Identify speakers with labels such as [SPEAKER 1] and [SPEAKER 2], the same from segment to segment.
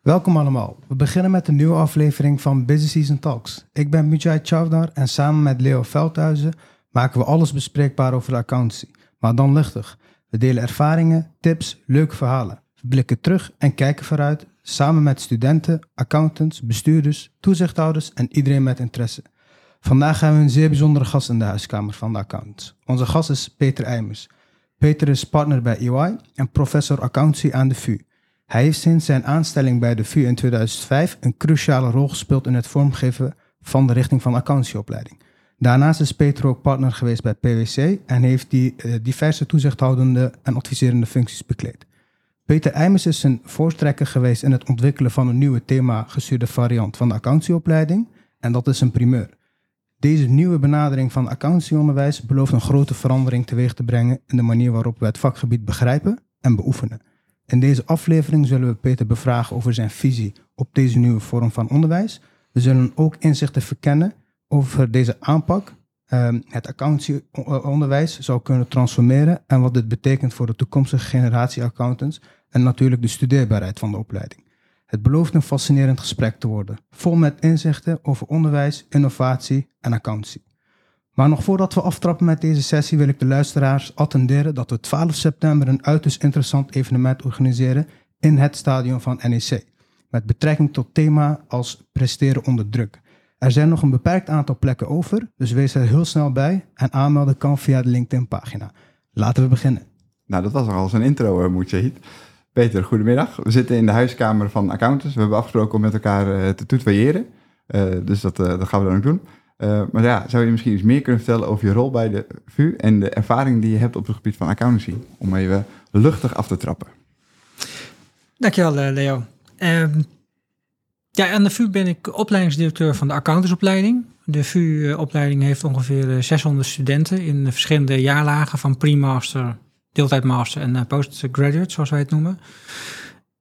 [SPEAKER 1] Welkom allemaal. We beginnen met een nieuwe aflevering van Busy Season Talks. Ik ben Mujahid Chavdar en samen met Leo Veldhuizen maken we alles bespreekbaar over de accountancy. Maar dan luchtig. We delen ervaringen, tips, leuke verhalen. We blikken terug en kijken vooruit samen met studenten, accountants, bestuurders, toezichthouders en iedereen met interesse. Vandaag hebben we een zeer bijzondere gast in de huiskamer van de accountants. Onze gast is Peter Eimers. Peter is partner bij EY en professor accountancy aan de VU. Hij heeft sinds zijn aanstelling bij de VU in 2005 een cruciale rol gespeeld in het vormgeven van de richting van accountantieopleiding. Daarnaast is Peter ook partner geweest bij PwC en heeft die uh, diverse toezichthoudende en adviserende functies bekleed. Peter Eimers is een voortrekker geweest in het ontwikkelen van een nieuwe thema-gestuurde variant van de accountantieopleiding en dat is een primeur. Deze nieuwe benadering van accountantieonderwijs belooft een grote verandering teweeg te brengen in de manier waarop we het vakgebied begrijpen en beoefenen. In deze aflevering zullen we Peter bevragen over zijn visie op deze nieuwe vorm van onderwijs. We zullen ook inzichten verkennen over deze aanpak, um, het accountantieonderwijs zou kunnen transformeren en wat dit betekent voor de toekomstige generatie accountants en natuurlijk de studeerbaarheid van de opleiding. Het belooft een fascinerend gesprek te worden, vol met inzichten over onderwijs, innovatie en accountancy. Maar nog voordat we aftrappen met deze sessie wil ik de luisteraars attenderen dat we 12 september een uiterst interessant evenement organiseren in het stadion van NEC. Met betrekking tot thema als presteren onder druk. Er zijn nog een beperkt aantal plekken over, dus wees er heel snel bij en aanmelden kan via de LinkedIn-pagina. Laten we beginnen.
[SPEAKER 2] Nou, dat was al zijn intro, uh, Moetje. Peter, goedemiddag. We zitten in de huiskamer van accountants. We hebben afgesproken om met elkaar uh, te tutoyeren, uh, dus dat, dat gaan we dan ook doen. Uh, maar ja, zou je misschien iets meer kunnen vertellen over je rol bij de VU en de ervaring die je hebt op het gebied van accountancy? Om even luchtig af te trappen.
[SPEAKER 3] Dankjewel, Leo. Um, ja, aan de VU ben ik opleidingsdirecteur van de accountantsopleiding. De VU-opleiding heeft ongeveer 600 studenten in verschillende jaarlagen van pre-master, deeltijdmaster en postgraduate, zoals wij het noemen.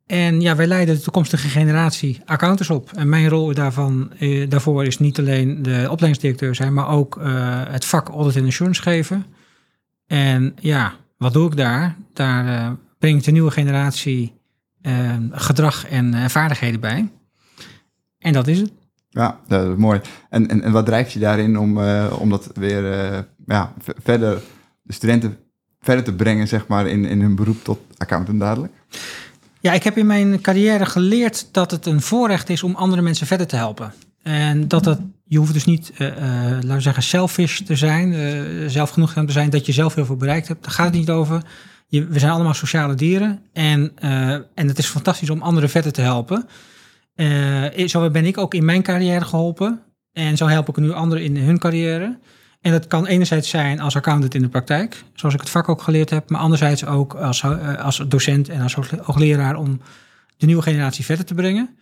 [SPEAKER 3] En ja, wij leiden de toekomstige generatie accountants op. En mijn rol daarvan, eh, daarvoor is niet alleen de opleidingsdirecteur zijn, maar ook uh, het vak audit en insurance geven. En ja, wat doe ik daar? Daar uh, breng ik de nieuwe generatie gedrag en vaardigheden bij. En dat is het.
[SPEAKER 2] Ja, dat is mooi. En, en, en wat drijft je daarin om, om dat weer ja, verder, de studenten verder te brengen, zeg maar, in, in hun beroep tot accountant dadelijk?
[SPEAKER 3] Ja, ik heb in mijn carrière geleerd dat het een voorrecht is om andere mensen verder te helpen. En dat dat, je hoeft dus niet, uh, laten we zeggen, selfish te zijn, uh, zelf genoeg te zijn dat je zelf heel veel bereikt hebt. Daar gaat het niet over. Je, we zijn allemaal sociale dieren en, en het is fantastisch om anderen verder te helpen. zo ben ik ook in mijn carrière geholpen en zo help ik nu anderen in hun carrière. En dat kan enerzijds zijn als accountant in de praktijk, zoals ik het vak ook geleerd heb, maar anderzijds ook als, eh, als docent en als hoogleraar om de nieuwe generatie verder te brengen.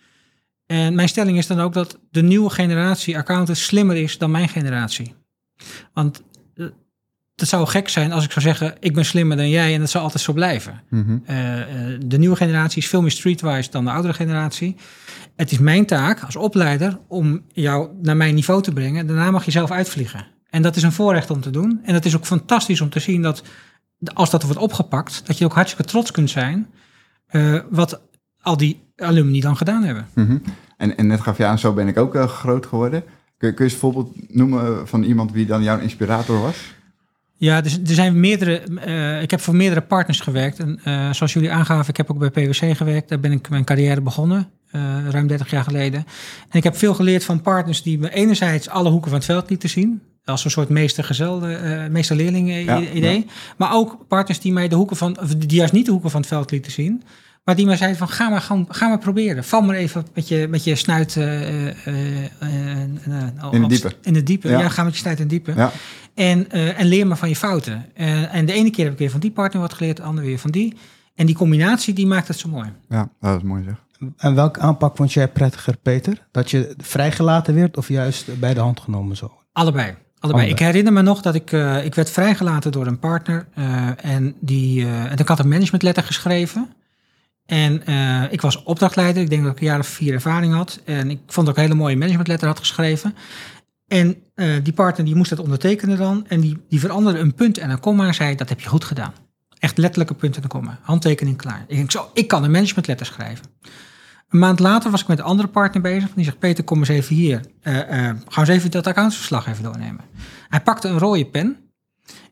[SPEAKER 3] En mijn stelling is dan ook dat de nieuwe generatie accountant slimmer is dan mijn generatie. Want uh, het zou gek zijn als ik zou zeggen, ik ben slimmer dan jij en dat zal altijd zo blijven. Mm -hmm. uh, de nieuwe generatie is veel meer streetwise dan de oudere generatie. Het is mijn taak als opleider om jou naar mijn niveau te brengen. Daarna mag je zelf uitvliegen. En dat is een voorrecht om te doen. En dat is ook fantastisch om te zien dat als dat wordt opgepakt, dat je ook hartstikke trots kunt zijn uh, wat al die alumni dan gedaan hebben.
[SPEAKER 2] -hmm. en, en net gaf je aan, zo ben ik ook uh, groot geworden. Kun, kun je eens een voorbeeld noemen van iemand wie dan jouw inspirator was?
[SPEAKER 3] Ja, dus, er zijn meerdere. Uh, ik heb voor meerdere partners gewerkt. En uh, zoals jullie aangaven, ik heb ook bij PwC gewerkt. Daar ben ik mijn carrière begonnen, uh, ruim 30 jaar geleden. En ik heb veel geleerd van partners die me enerzijds alle hoeken van het veld lieten zien als een soort meester-gezel, meester-leerling idee. Maar ook partners die mij de hoeken van, die juist niet de hoeken van het veld lieten zien. Maar die mij zeiden van, ga maar, ga, ga maar proberen. Val maar even met je, met je snuit uh, uh,
[SPEAKER 2] in de diepe.
[SPEAKER 3] In de diepe, ja. ga met je snuit in de diepe. Ja. En, en leer maar van je fouten. en de ene keer heb ik weer van die partner wat geleerd, de andere weer van die. En die combinatie, die maakt het zo mooi.
[SPEAKER 2] Ja, dat is mooi zeg.
[SPEAKER 1] En welke aanpak vond jij prettiger, Peter? Dat je vrijgelaten werd of juist bij de hand genomen zo?
[SPEAKER 3] Allebei. Allebei. Ik herinner me nog dat ik, uh, ik werd vrijgelaten door een partner. Uh, en, die, uh, en ik had een managementletter geschreven. En ik was opdrachtleider. Ik denk dat ik een jaar of vier ervaring had. En ik vond dat ik een hele mooie managementletter had geschreven. En die partner die moest dat ondertekenen dan. En die, die veranderde een punt en een komma en zei, dat heb je goed gedaan. Echt letterlijke punt en een komma. Handtekening klaar. Ik denk zo, ik kan een managementletter schrijven. Een maand later was ik met een andere partner bezig. Die zegt, Peter, kom eens even hier. Uh, uh, ga eens even dat accountsverslag even doornemen. Hij pakte een rode pen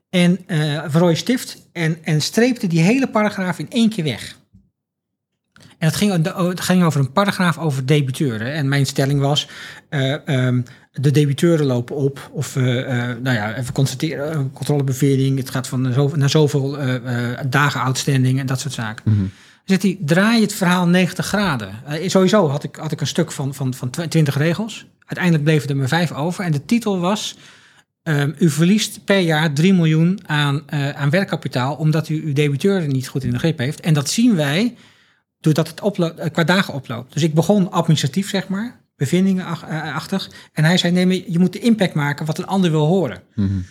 [SPEAKER 3] en een rode stift en, en streepte die hele paragraaf in één keer weg. En het ging, het ging over een paragraaf over debiteuren. En mijn stelling was, uh, um, de debiteuren lopen op. Of, uh, nou ja, even constateren, controlebevering. Het gaat van zoveel, naar zoveel dagen outstanding en dat soort zaken. Mm -hmm. Zegt hij, draai het verhaal 90 graden. sowieso had ik, had ik een stuk van, van, van 20 regels. Uiteindelijk bleven er maar vijf over. En de titel was... Um, u verliest per jaar 3 miljoen aan, uh, aan werkkapitaal... omdat u uw debiteur niet goed in de grip heeft. En dat zien wij doordat het oploopt, qua dagen oploopt. Dus ik begon administratief, zeg maar, bevindingenachtig. En hij zei, nee, je moet de impact maken wat een ander wil horen. Mm -hmm.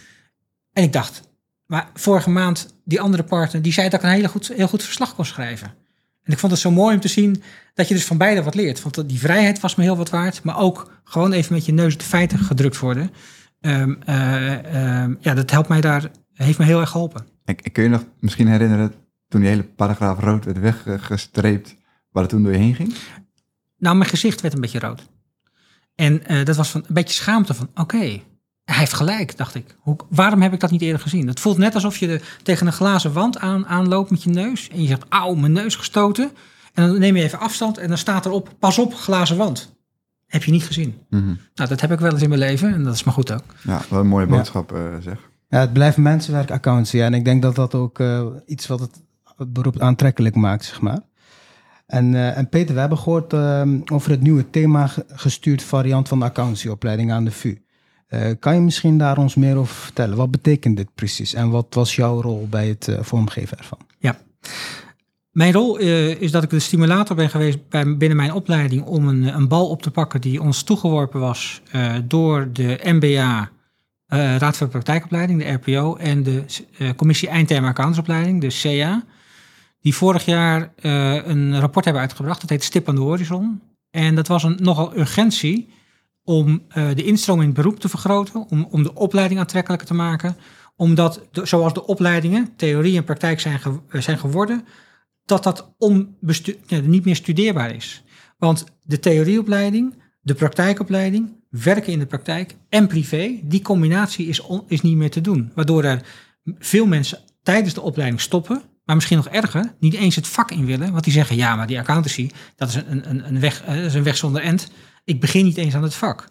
[SPEAKER 3] En ik dacht, maar vorige maand, die andere partner, die zei dat ik een hele goed, heel goed verslag kon schrijven. En ik vond het zo mooi om te zien dat je dus van beide wat leert. Want die vrijheid was me heel wat waard, maar ook gewoon even met je neus de feiten gedrukt worden. Um, uh, um, ja, dat helpt mij daar, heeft me heel erg geholpen.
[SPEAKER 2] Ik, kun je nog misschien herinneren toen die hele paragraaf rood werd weggestreept, waar het toen door je heen ging?
[SPEAKER 3] Nou, mijn gezicht werd een beetje rood. En uh, dat was van een beetje schaamte van, oké, okay, hij heeft gelijk, dacht ik. Hoe, waarom heb ik dat niet eerder gezien? Het voelt net alsof je de, tegen een glazen wand aan, aanloopt met je neus. En je zegt, auw, mijn neus gestoten. En dan neem je even afstand en dan staat erop, pas op, glazen wand. Heb je niet gezien. Mm -hmm. Nou, dat heb ik wel eens in mijn leven en dat is maar goed ook.
[SPEAKER 2] Ja, wel een mooie boodschap ja. uh, zeg.
[SPEAKER 1] Ja, het blijft mensenwerk accountancy. En ik denk dat dat ook uh, iets wat het, het beroep aantrekkelijk maakt, zeg maar. En, uh, en Peter, we hebben gehoord over het nieuwe thema gestuurd variant van de accountancyopleiding aan de VU. Uh, kan je misschien daar ons meer over vertellen? Wat betekent dit precies en wat was jouw rol bij het uh, vormgeven ervan?
[SPEAKER 3] Ja, mijn rol is dat ik de stimulator ben geweest bij, binnen mijn opleiding om een, een bal op te pakken die ons toegeworpen was door de MBA, Raad voor de Praktijkopleiding, de RPO, en de Commissie Eindtermen Accountsopleiding, de CA. Die vorig jaar een rapport hebben uitgebracht. Dat heet Stip aan de Horizon. En dat was een nogal urgentie om uh, de instroom in het beroep te vergroten, om, om de opleiding aantrekkelijker te maken. Omdat, zoals de opleidingen, theorie en praktijk zijn, ge, zijn geworden, dat dat ja, niet meer studeerbaar is. Want de theorieopleiding, de praktijkopleiding, werken in de praktijk en privé, die combinatie is, is niet meer te doen. Waardoor er veel mensen tijdens de opleiding stoppen, maar misschien nog erger, niet eens het vak in willen. Want die zeggen, ja, maar die accountancy, dat is een, een, een, weg, dat is een weg zonder end. Ik begin niet eens aan het vak.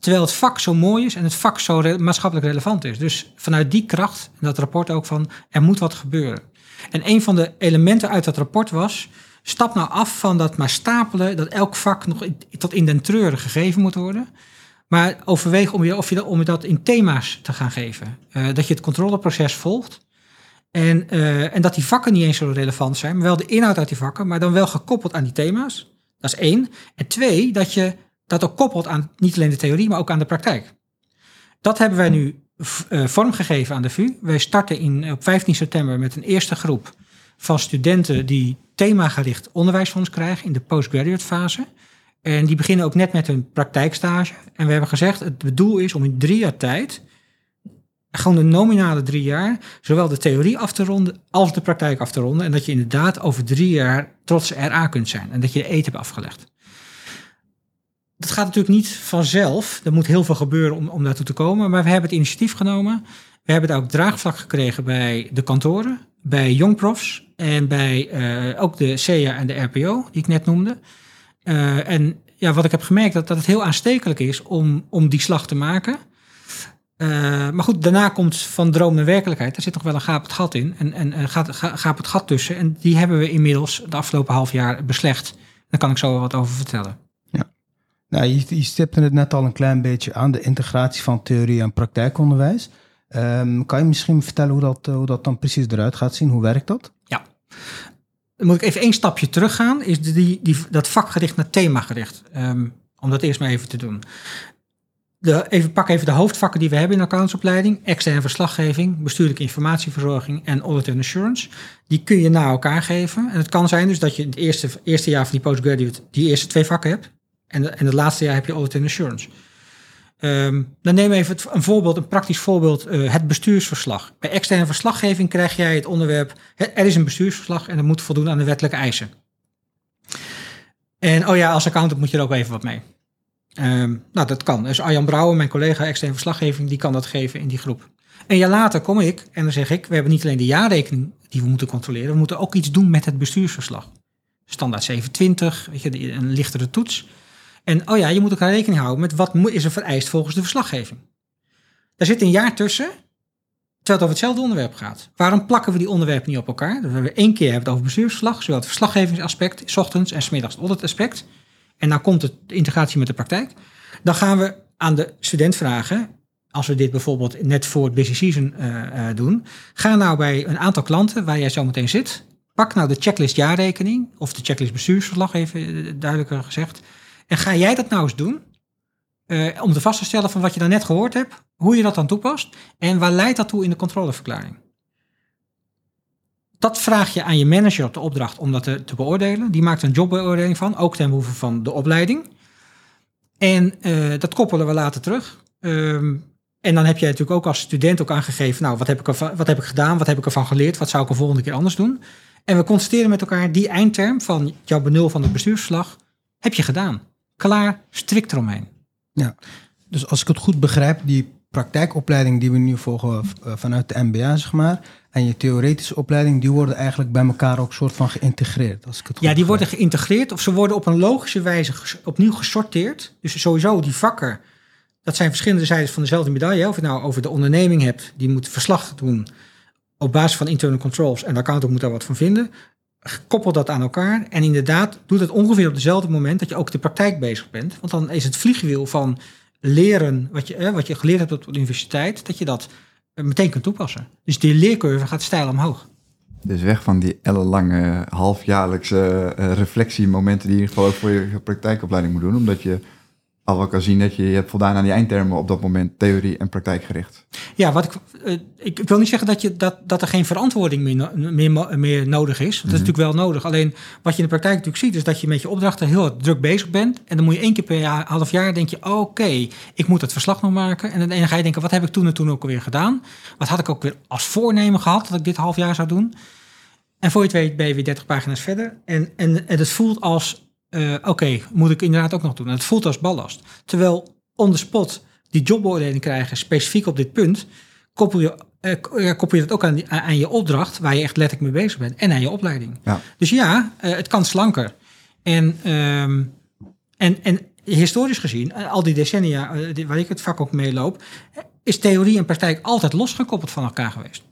[SPEAKER 3] Terwijl het vak zo mooi is en het vak zo maatschappelijk relevant is. Dus vanuit die kracht, dat rapport ook van, er moet wat gebeuren. En een van de elementen uit dat rapport was, stap nou af van dat maar stapelen, dat elk vak nog tot in den treuren gegeven moet worden. Maar overweeg om je, of je, om je dat in thema's te gaan geven. Uh, dat je het controleproces volgt. En, uh, en dat die vakken niet eens zo relevant zijn, maar wel de inhoud uit die vakken, maar dan wel gekoppeld aan die thema's. Dat is één. En twee, dat je dat ook koppelt aan niet alleen de theorie, maar ook aan de praktijk. Dat hebben wij nu uh, vormgegeven aan de VU. Wij starten in, op 15 september met een eerste groep van studenten die themagericht onderwijs van ons krijgen in de postgraduate fase. En die beginnen ook net met hun praktijkstage. En we hebben gezegd, het doel is om in drie jaar tijd gewoon de nominale drie jaar, zowel de theorie af te ronden als de praktijk af te ronden. En dat je inderdaad over drie jaar trots RA kunt zijn en dat je de eet hebt afgelegd. Dat gaat natuurlijk niet vanzelf. Er moet heel veel gebeuren om, om daartoe te komen. Maar we hebben het initiatief genomen. We hebben daar ook draagvlak gekregen bij de kantoren, bij jongprofs en bij uh, ook de CEA en de RPO, die ik net noemde. Uh, en ja, wat ik heb gemerkt, dat, dat het heel aanstekelijk is om, om die slag te maken. Uh, maar goed, daarna komt van droom naar werkelijkheid. Daar zit nog wel een gaap het gat in. En, en uh, gaat, ga, gaap het gat tussen. En die hebben we inmiddels de afgelopen half jaar beslecht. Daar kan ik zo wat over vertellen.
[SPEAKER 1] Ja. Nou, je, je stipte het net al een klein beetje aan. De integratie van theorie en praktijkonderwijs. Um, kan je misschien vertellen hoe dat, hoe dat dan precies eruit gaat zien? Hoe werkt dat?
[SPEAKER 3] Ja. Dan moet ik even één stapje teruggaan. Is die, die, dat vakgericht naar themagericht. Um, om dat eerst maar even te doen even, pak even de hoofdvakken die we hebben in accountsopleiding. Externe verslaggeving, bestuurlijke informatieverzorging en audit and assurance. Die kun je na elkaar geven. En het kan zijn dus dat je het eerste, eerste jaar van die postgraduate die eerste twee vakken hebt. En, en het laatste jaar heb je audit and assurance. Um, dan neem even het, een voorbeeld, een praktisch voorbeeld, uh, het bestuursverslag. Bij externe verslaggeving krijg jij het onderwerp, er is een bestuursverslag en dat moet voldoen aan de wettelijke eisen. En oh ja, als accountant moet je er ook even wat mee. Ehm, nou, dat kan. Dus Arjan Brouwer, mijn collega externe verslaggeving, die kan dat geven in die groep. Een jaar later kom ik en dan zeg ik, we hebben niet alleen de jaarrekening die we moeten controleren, we moeten ook iets doen met het bestuursverslag. Standaard 27, weet je, een lichtere toets. En oh ja, je moet ook rekening houden met wat is er vereist volgens de verslaggeving. Daar zit een jaar tussen, terwijl het over hetzelfde onderwerp gaat. Waarom plakken we die onderwerpen niet op elkaar? We hebben één keer hebben het over bestuursverslag, zowel het verslaggevingsaspect, ochtends en s middags het auditaspect. En dan komt de integratie met de praktijk. Dan gaan we aan de student vragen, als we dit bijvoorbeeld net voor het busy season uh, uh, doen, ga nou bij een aantal klanten waar jij zo meteen zit, pak nou de checklist jaarrekening of de checklist bestuursverslag, even duidelijker gezegd, en ga jij dat nou eens doen om te vast te stellen van wat je dan net gehoord hebt, hoe je dat dan toepast en waar leidt dat toe in de controleverklaring. Dat vraag je aan je manager op de opdracht om dat te, beoordelen. Die maakt een jobbeoordeling van, ook ten behoeve van de opleiding. En dat koppelen we later terug. Um, en dan heb jij natuurlijk ook als student ook aangegeven, nou, wat heb, ik wat heb ik gedaan, wat heb ik ervan geleerd, wat zou ik een volgende keer anders doen? En we constateren met elkaar die eindterm van jouw benul van het bestuursverslag, heb je gedaan. Klaar, strikt eromheen.
[SPEAKER 1] Ja, dus als ik het goed begrijp, die praktijkopleiding die we nu volgen eh, vanuit de MBA, zeg maar, en je theoretische opleiding, die worden eigenlijk bij elkaar ook soort van geïntegreerd. Als ik het
[SPEAKER 3] ja, die worden geïntegreerd of ze worden op een logische wijze opnieuw gesorteerd. Dus sowieso die vakken dat zijn verschillende zijdes van dezelfde medaille. Of je nou over de onderneming hebt, die moet verslag doen op basis van internal controls en de accountant moet daar wat van vinden. Koppel dat aan elkaar en inderdaad doe het ongeveer op dezelfde moment dat je ook de praktijk bezig bent. Want dan is het vliegwiel van leren wat je, wat je geleerd hebt op de universiteit, dat je dat meteen kunt toepassen. Dus die leercurve gaat stijl omhoog.
[SPEAKER 2] Dus weg van die ellenlange halfjaarlijkse uh, reflectiemomenten die je in ieder geval ook voor je praktijkopleiding moet doen, omdat je al kan zien dat je, je hebt voldaan aan die eindtermen op dat moment theorie en praktijkgericht.
[SPEAKER 3] Ja, wat ik, uh, ik, ik, wil niet zeggen dat, je, dat, dat er geen verantwoording meer, meer, meer nodig is. Dat is mm -hmm. natuurlijk wel nodig. Alleen wat je in de praktijk natuurlijk ziet, is dat je met je opdrachten heel druk bezig bent. En dan moet je één keer per jaar, half jaar denk je, oké, okay, ik moet het verslag nog maken. En dan, ga je denken, wat heb ik toen en toen ook alweer gedaan? Wat had ik ook weer als voornemen gehad dat ik dit half jaar zou doen? En voor je het weet ben je weer 30 pagina's verder. En, en, en het voelt als uh, oké, okay, moet ik inderdaad ook nog doen. En het voelt als ballast. Terwijl on the spot die jobbeoordeling krijgen, specifiek op dit punt, koppel je, uh, koppel je dat ook aan, die, aan je opdracht, waar je echt letterlijk mee bezig bent, en aan je opleiding.
[SPEAKER 2] Ja.
[SPEAKER 3] Dus ja, uh, het kan slanker. En, um, en, en historisch gezien, al die decennia waar ik het vak ook meeloop, is theorie en praktijk altijd losgekoppeld van elkaar geweest.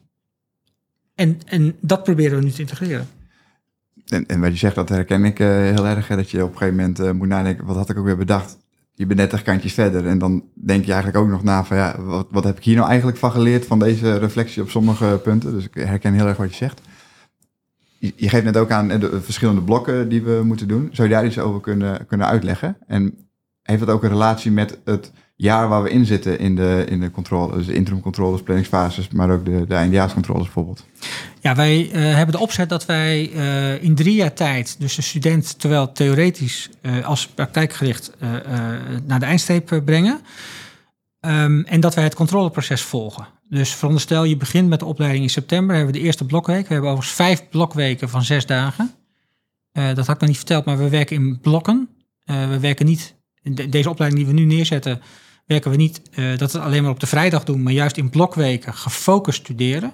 [SPEAKER 3] En, en dat proberen we nu te integreren.
[SPEAKER 2] En, en wat je zegt, dat herken ik uh, heel erg. Hè, dat je op een gegeven moment uh, moet nadenken, wat had ik ook weer bedacht? Je bent net kantjes verder. En dan denk je eigenlijk ook nog na van, ja, wat, wat heb ik hier nou eigenlijk van geleerd van deze reflectie op sommige punten? Dus ik herken heel erg wat je zegt. Je, je geeft net ook aan de verschillende blokken die we moeten doen. Zou je daar iets over kunnen, kunnen uitleggen? En heeft dat ook een relatie met het jaar waar we in zitten in de, in de controle, dus interim controles, planningsfases, maar ook de, de eindjaarscontroles bijvoorbeeld?
[SPEAKER 3] Ja, wij uh, hebben de opzet dat wij uh, in drie jaar tijd, dus de student terwijl theoretisch uh, als praktijkgericht naar de eindstreep brengen. Um, en dat wij het controleproces volgen. Dus veronderstel je begint met de opleiding in september, hebben we de eerste blokweek. We hebben overigens vijf blokweken van zes dagen. dat had ik nog niet verteld, maar we werken in blokken. we werken niet, de, deze opleiding die we nu neerzetten, werken we niet uh, dat we het alleen maar op de vrijdag doen, maar juist in blokweken gefocust studeren.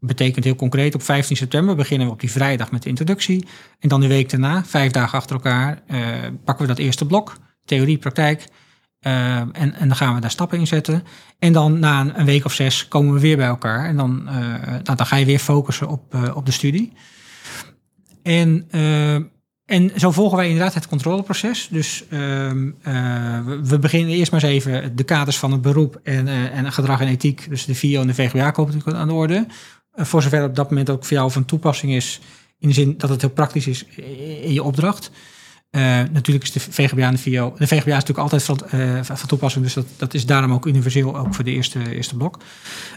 [SPEAKER 3] Betekent heel concreet, op 15 september beginnen we op die vrijdag met de introductie. En dan de week daarna, vijf dagen achter elkaar, uh, pakken we dat eerste blok, theorie, praktijk. Uh, en, en dan gaan we daar stappen in zetten. En dan na een, een week of zes komen we weer bij elkaar. En dan, nou, dan ga je weer focussen op, op de studie. En en zo volgen wij inderdaad het controleproces. Dus uh, uh, we beginnen eerst maar eens even de kaders van het beroep en, uh, en gedrag en ethiek. Dus de VIO en de VGBA komen natuurlijk aan de orde. Uh, voor zover op dat moment ook voor jou van toepassing is. In de zin dat het heel praktisch is in je opdracht. natuurlijk is de VGBA en de VIO... De VGBA is natuurlijk altijd van, van toepassing. Dus dat, dat is daarom ook universeel, ook voor de eerste, eerste blok.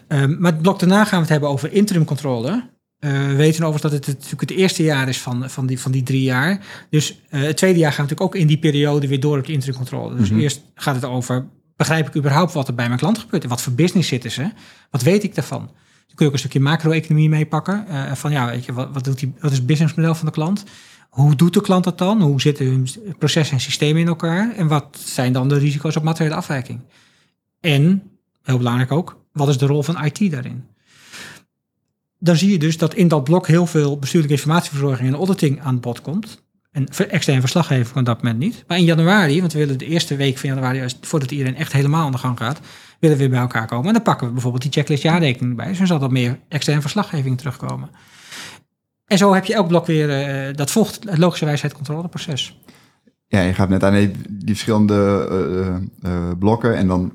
[SPEAKER 3] Ehm, maar het blok daarna gaan we het hebben over interim controle. Uh, we weten overigens dat het, natuurlijk het eerste jaar is van, van, die, van die drie jaar. Dus uh, het tweede jaar gaat natuurlijk ook in die periode weer door op de interimcontrole. Dus mm -hmm. eerst gaat het over, begrijp ik überhaupt wat er bij mijn klant gebeurt? En wat voor business zitten ze? Wat weet ik daarvan? Dan kun je ook een stukje macro-economie meepakken. Uh, van ja, weet je, wat, wat, doet die, wat is het businessmodel van de klant? hoe doet de klant dat dan? Hoe zitten hun processen en systemen in elkaar? En wat zijn dan de risico's op materiële afwijking? En, heel belangrijk ook, wat is de rol van IT daarin? Dan zie je dus dat in dat blok heel veel bestuurlijke informatieverzorging en auditing aan bod komt. En externe verslaggeving kan dat moment niet. Maar in januari, want we willen de eerste week van januari, voordat iedereen echt helemaal aan de gang gaat, willen we weer bij elkaar komen. En dan pakken we bijvoorbeeld die checklist jaarrekening bij. Dus zal dat meer externe verslaggeving terugkomen. En zo heb je elk blok weer, uh, dat volgt het logische wijsheid controleproces.
[SPEAKER 2] Ja, je gaat net aan die, verschillende uh, uh, blokken en dan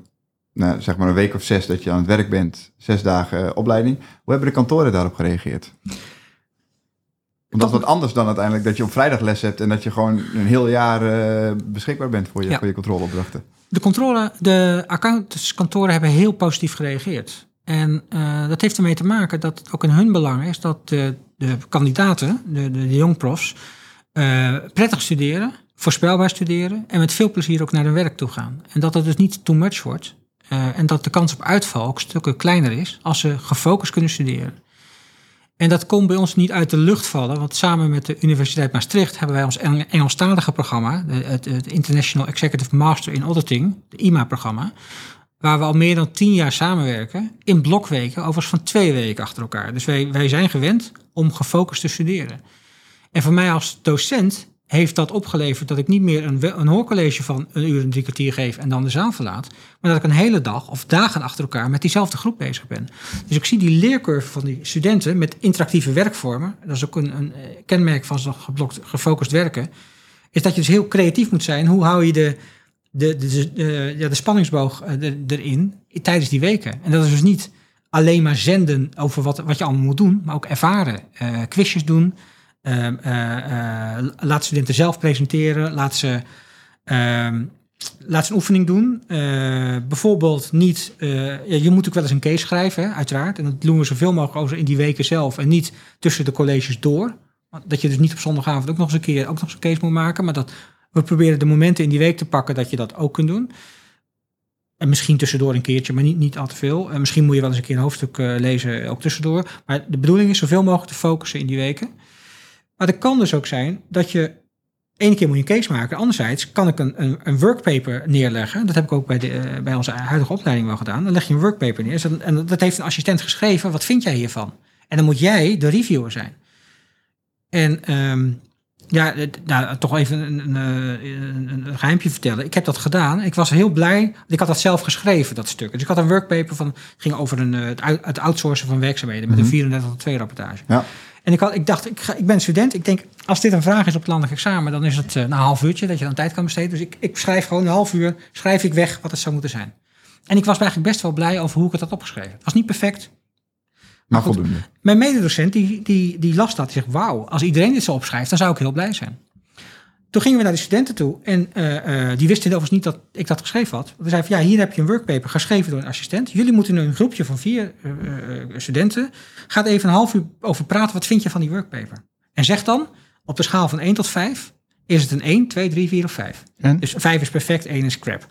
[SPEAKER 2] nou, zeg maar een week of zes dat je aan het werk bent, zes dagen opleiding. Hoe hebben de kantoren daarop gereageerd? Want dat is wat anders dan uiteindelijk dat je op vrijdag les hebt en dat je gewoon een heel jaar beschikbaar bent voor je, ja. voor je controleopdrachten.
[SPEAKER 3] De controle, de accountantskantoren hebben heel positief gereageerd. En uh, dat heeft ermee te maken dat het ook in hun belang is dat de, de kandidaten, de, de, de jongprofs, uh, prettig studeren, voorspelbaar studeren en met veel plezier ook naar hun werk toe gaan. En dat het dus niet too much wordt. Uh, en dat de kans op uitval ook stukken kleiner is als ze gefocust kunnen studeren. En dat komt bij ons niet uit de lucht vallen, want samen met de Universiteit Maastricht hebben wij ons Engelstalige programma, het, het International Executive Master in Auditing, de IMA-programma, waar we al meer dan tien jaar samenwerken, in blokweken, overigens van twee weken achter elkaar. Dus wij, wij zijn gewend om gefocust te studeren. En voor mij als docent heeft dat opgeleverd dat ik niet meer een, een hoorcollege van een uur en drie kwartier geef en dan de zaal verlaat, maar dat ik een hele dag of dagen achter elkaar met diezelfde groep bezig ben. Dus ik zie die leercurve van die studenten met interactieve werkvormen, dat is ook een, een kenmerk van zo'n gefocust werken, is dat je dus heel creatief moet zijn. Hoe hou je de, de, de, ja, de spanningsboog eh, erin tijdens die weken. En dat is dus niet alleen maar zenden over wat, wat je allemaal moet doen, maar ook ervaren. Uh, quizjes doen, uh, uh, laat studenten zelf presenteren, laat ze, ehm, laat ze een oefening doen. bijvoorbeeld niet, ja, je moet ook wel eens een case schrijven, hè, uiteraard. En dat doen we zoveel mogelijk over in die weken zelf en niet tussen de colleges door. Dat je dus niet op zondagavond ook nog eens een keer ook nog eens een case moet maken, maar dat we proberen de momenten in die week te pakken dat je dat ook kunt doen. En misschien tussendoor een keertje, maar niet, niet al te veel. En misschien moet je wel eens een keer een hoofdstuk lezen, ook tussendoor. Maar de bedoeling is zoveel mogelijk te focussen in die weken. Maar het kan dus ook zijn dat je ene keer moet je een case maken. Anderzijds kan ik een, een, een workpaper neerleggen. Dat heb ik ook bij, de, uh, bij onze huidige opleiding wel gedaan. Dan leg je een workpaper neer. En dat heeft een assistent geschreven. Wat vind jij hiervan? En dan moet jij de reviewer zijn. En um, ja, nou, toch even een, een, een, een, geheimpje vertellen. Ik heb dat gedaan. Ik was heel blij. Ik had dat zelf geschreven, dat stuk. Dus ik had een workpaper van. ging over een, het outsourcen van werkzaamheden. met mm -hmm. een 34-2 rapportage. Ja. En ik, had, ik dacht, ik, ga, ik ben student. Ik denk, als dit een vraag is op het landelijk examen. dan is het uh, na een half uurtje dat je dan tijd kan besteden. Dus ik, ik schrijf gewoon een half uur. schrijf ik weg wat het zou moeten zijn. En ik was eigenlijk best wel blij over hoe ik het had opgeschreven. Het was niet perfect.
[SPEAKER 2] Maar voldoende.
[SPEAKER 3] Mijn mededocent die, die, die las dat. Die zegt, wauw, als iedereen dit zo opschrijft, dan zou ik heel blij zijn. Toen gingen we naar de studenten toe en uh, uh, die wisten overigens niet dat ik dat geschreven had. We zeiden van, ja, hier heb je een workpaper geschreven door een assistent. Jullie moeten een groepje van vier uh, studenten. Gaat even een half uur over praten. Wat vind je van die workpaper? En zeg dan, op de schaal van 1 tot 5, is het een 1, 2, 3, 4 of 5? En? Dus 5 is perfect, 1 is crap.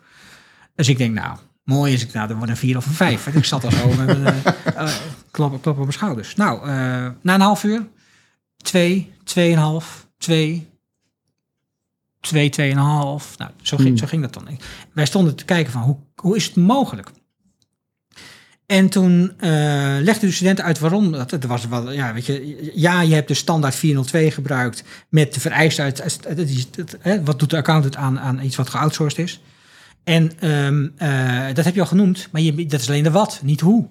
[SPEAKER 3] Dus ik denk, nou, mooi is ik, nou, dan wordt een 4 of een 5. ik zat al zo met mijn klap, klap op mijn schouders. Nou, na een half uur, twee, tweeënhalf, twee, twee, tweeënhalf. Nou, zo ging, hmm. zo ging dat dan. Wij stonden te kijken van, hoe, hoe is het mogelijk? En toen uh, legden de studenten uit waarom. Dat, dat was wel, ja, weet je, ja, je hebt de standaard 402 gebruikt met de vereisten uit. Wat doet de accountant aan, aan iets wat geoutsourced is? En um, uh, dat heb je al genoemd, maar je, dat is alleen de wat, niet hoe.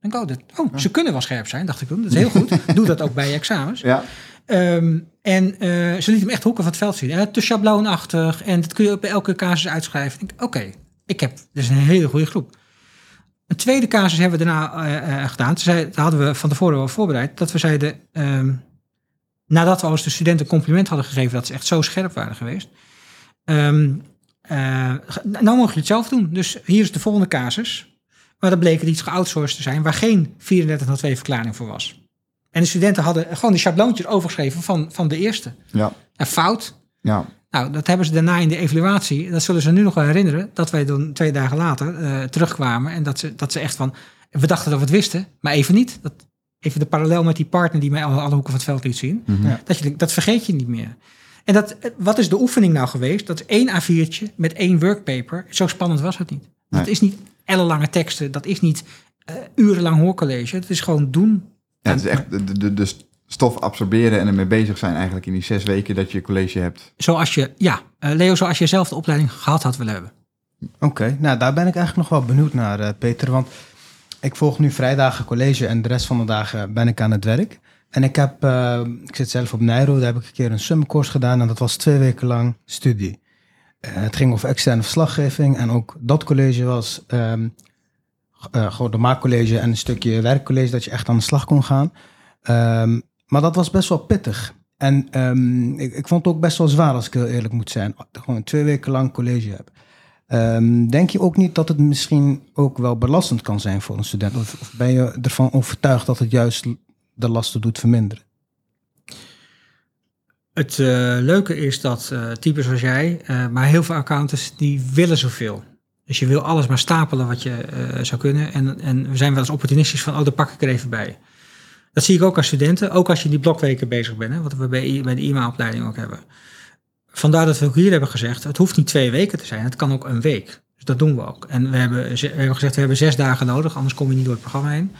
[SPEAKER 3] En oh, dat, oh ze kunnen wel scherp zijn, dacht ik toen. Dat is heel goed. Doe dat ook bij je examens. Ja. Um, en uh, ze liet hem echt hoeken van het veld zien. En te schabloonachtig. En dat kun je bij elke casus uitschrijven. Oké, ik heb. Dit is een hele goede groep. Een tweede casus hebben we daarna uh, uh, gedaan. Toen hadden we van tevoren wel voorbereid. Dat we zeiden. Um, nadat we als de studenten compliment hadden gegeven. dat ze echt zo scherp waren geweest. Um, nou mogen je het zelf doen. Dus hier is de volgende casus. Maar dat bleek iets geoutsourced te zijn waar geen 3402 verklaring voor was. En de studenten hadden gewoon die schabloontjes overgeschreven van, van de eerste. Ja. En fout. Ja. Nou, dat hebben ze daarna in de evaluatie, dat zullen ze nu nog wel herinneren, dat wij dan twee dagen later uh, terugkwamen en dat ze, dat ze echt van, we dachten dat we het wisten, maar even niet. Dat, even de parallel met die partner die mij alle, alle hoeken van het veld liet zien.
[SPEAKER 2] Mhm.
[SPEAKER 1] Ja.
[SPEAKER 3] Dat, je, dat vergeet je niet meer. En dat, wat is de oefening nou geweest? Dat is één A4'tje met één workpaper. Zo spannend was het niet. Dat is niet ellenlange teksten. Dat is niet eh, urenlang hoorcollege. Het is gewoon doen.
[SPEAKER 2] Ja, het is echt de, de, de stof absorberen en ermee bezig zijn eigenlijk in die zes weken dat je college hebt.
[SPEAKER 3] Zoals je, ja, eh, Leo, zoals je zelf de opleiding gehad had willen hebben.
[SPEAKER 1] Oké, nou daar ben ik eigenlijk nog wel benieuwd naar, eh, Peter. Want ik volg nu vrijdagen college en de rest van de dagen ben ik aan het werk. En ik heb, eh, ik zit zelf op Nijro, daar heb ik een keer een summercourse gedaan en dat was twee weken lang studie. Eh, het ging over externe verslaggeving en ook dat college was ehm, eh, gewoon de maakcollege en een stukje werkcollege dat je echt aan de slag kon gaan. Ehm, maar dat was best wel pittig. En ehm, ik, ik vond het ook best wel zwaar als ik heel eerlijk moet zijn. Gewoon twee weken lang college heb. Ehm, denk je ook niet dat het misschien ook wel belastend kan zijn voor een student? Of, ben je ervan overtuigd dat het juist de lasten doet verminderen?
[SPEAKER 3] Het eh, leuke is dat eh types zoals jij, maar heel veel accountants, die willen zoveel. Dus je wil alles maar stapelen wat je eh, zou kunnen. En, en we zijn wel eens opportunistisch van, oh, daar pak ik er even bij. Dat zie ik ook als studenten, ook als je die blokweken bezig bent, hè, wat we bij, bij de IMA-opleiding ook hebben. Vandaar dat we ook hier hebben gezegd, het hoeft niet twee weken te zijn, het kan ook een week. Dus dat doen we ook. En we hebben, we hebben gezegd, we hebben zes dagen nodig, anders kom je niet door het programma heen.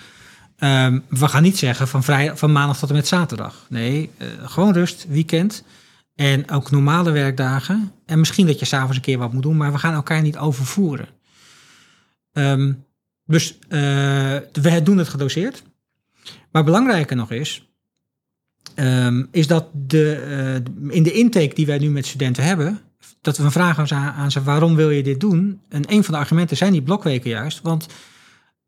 [SPEAKER 3] Ehm, we gaan niet zeggen van, vrij, van maandag tot en met zaterdag. Nee, eh, gewoon rust, weekend. En ook normale werkdagen. En misschien dat je s'avonds een keer wat moet doen, maar we gaan elkaar niet overvoeren. Ehm, dus eh, we doen het gedoseerd. Maar belangrijker nog is, ehm, is dat de, eh, in de intake die wij nu met studenten hebben, dat we vragen aan ze, waarom wil je dit doen? En een van de argumenten zijn die blokweken juist, want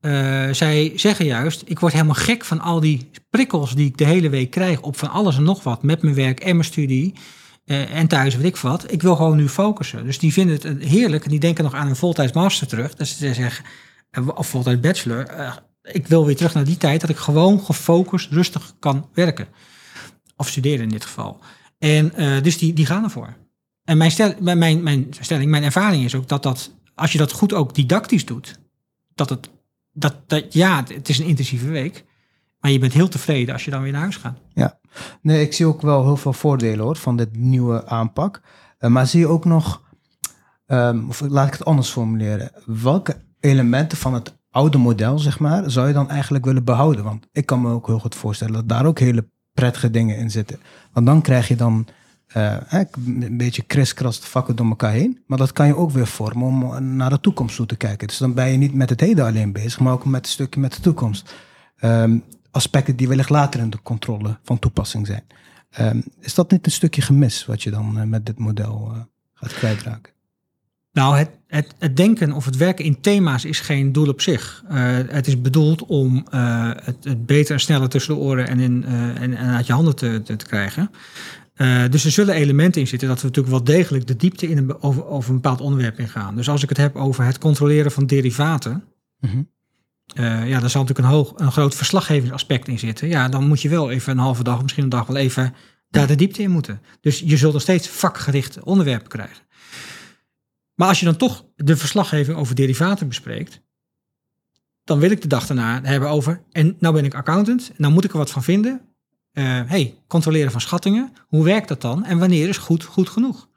[SPEAKER 3] eh, zij zeggen juist, ik word helemaal gek van al die prikkels die ik de hele week krijg op van alles en nog wat met mijn werk en mijn studie. Eh, en thuis, weet ik wat. Ik wil gewoon nu focussen. Dus die vinden het heerlijk. En die denken nog aan een voltijds master terug. Dus ze zeggen, eh, of voltijds bachelor. eh, ik wil weer terug naar die tijd dat ik gewoon gefocust, rustig kan werken. Of studeren in dit geval. En dus die, die gaan ervoor. En mijn, stel, mijn, mijn stelling, mijn ervaring is ook dat dat, als je dat goed ook didactisch doet, dat het, dat, dat ja, het is een intensieve week, maar je bent heel tevreden als je dan weer naar huis gaat.
[SPEAKER 1] Nee, ik zie ook wel heel veel voordelen hoor van dit nieuwe aanpak. Eh, maar zie je ook nog, ehm, of laat ik het anders formuleren, welke elementen van het oude model, zeg maar, zou je dan eigenlijk willen behouden? Want ik kan me ook heel goed voorstellen dat daar ook hele prettige dingen in zitten. Want dan krijg je dan eh, een beetje kriskras de vakken door elkaar heen. Maar dat kan je ook weer vormen om naar de toekomst toe te kijken. Dus dan ben je niet met het heden alleen bezig, maar ook met een stukje met de toekomst. Ehm, aspecten die wellicht later in de controle van toepassing zijn. Ehm, is dat niet een stukje gemis wat je dan eh, met dit model eh, gaat kwijtraken?
[SPEAKER 3] Nou, het, het, het denken of het werken in thema's is geen doel op zich. Eh, het is bedoeld om het, het beter en sneller tussen de oren en, in, en, en uit je handen te, te, te krijgen. Dus er zullen elementen in zitten dat we natuurlijk wel degelijk de diepte in een, over, over een bepaald onderwerp ingaan. Dus als ik het heb over het controleren van derivaten,
[SPEAKER 1] Mhm.
[SPEAKER 3] Eh, ja, daar zal natuurlijk een, hoog, een groot verslaggevingsaspect in zitten. Ja, dan moet je wel even een halve dag, misschien een dag wel even daar de diepte in moeten. Dus je zult nog steeds vakgerichte onderwerpen krijgen. Maar als je dan toch de verslaggeving over derivaten bespreekt, dan wil ik de dag daarna hebben over, en nou ben ik accountant, nou moet ik er wat van vinden. Eh hey, controleren van schattingen, hoe werkt dat dan? En wanneer is goed goed genoeg?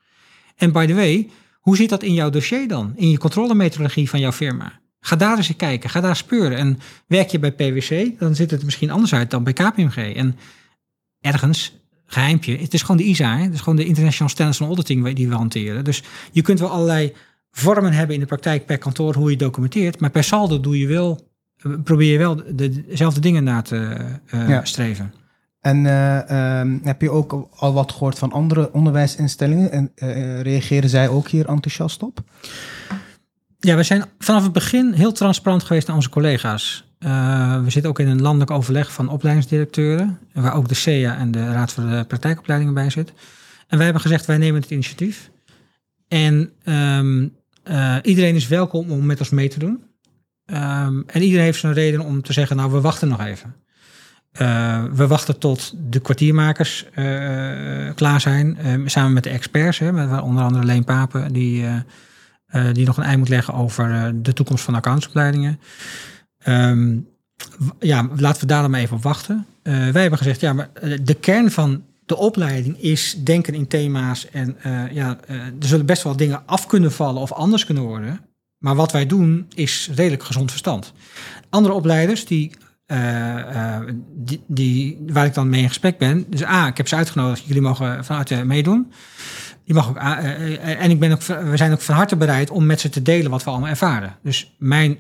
[SPEAKER 3] En by the way, hoe zit dat in jouw dossier dan? In je controlemethodologie van jouw firma? Ga daar eens kijken, ga daar speuren. En werk je bij PwC, dan zit het misschien anders uit dan bij KPMG. En ergens, geheimpje, het is gewoon de ISA, hè? het is gewoon de International Standards on Auditing die we hanteren. Dus je kunt wel allerlei vormen hebben in de praktijk per kantoor hoe je documenteert, maar per saldo doe je wel, eh, probeer je wel de- de- dezelfde dingen na te eh,
[SPEAKER 1] Ja.
[SPEAKER 3] streven.
[SPEAKER 1] En eh, ehm, heb je ook al wat gehoord van andere onderwijsinstellingen? En reageren zij ook hier enthousiast op?
[SPEAKER 3] Ja, we zijn vanaf het begin heel transparant geweest naar onze collega's. Eh, we zitten ook in een landelijk overleg van opleidingsdirecteuren, waar ook de CEA en de Raad voor de Praktijkopleidingen bij zit. En wij hebben gezegd, wij nemen het initiatief. En ehm, eh, iedereen is welkom om met ons mee te doen. Ehm, en iedereen heeft zijn reden om te zeggen, nou, we wachten nog even. Eh, we wachten tot de kwartiermakers klaar zijn, eh, samen met de experts, hè, met onder andere Leen Papen, die... eh, eh, die nog een ei moet leggen over eh, de toekomst van accountsopleidingen. Ehm, ja, laten we daar dan maar even op wachten. Uh, wij hebben gezegd, ja, maar de kern van de opleiding is denken in thema's. En ja, er zullen best wel dingen af kunnen vallen of anders kunnen worden. Maar wat wij doen is redelijk gezond verstand. Andere opleiders die, die, die, waar ik dan mee in gesprek ben. Dus A, ik heb ze uitgenodigd. Jullie mogen vanuit meedoen. Die mag ook, en ik ben ook, we zijn ook van harte bereid om met ze te delen wat we allemaal ervaren. Dus mijn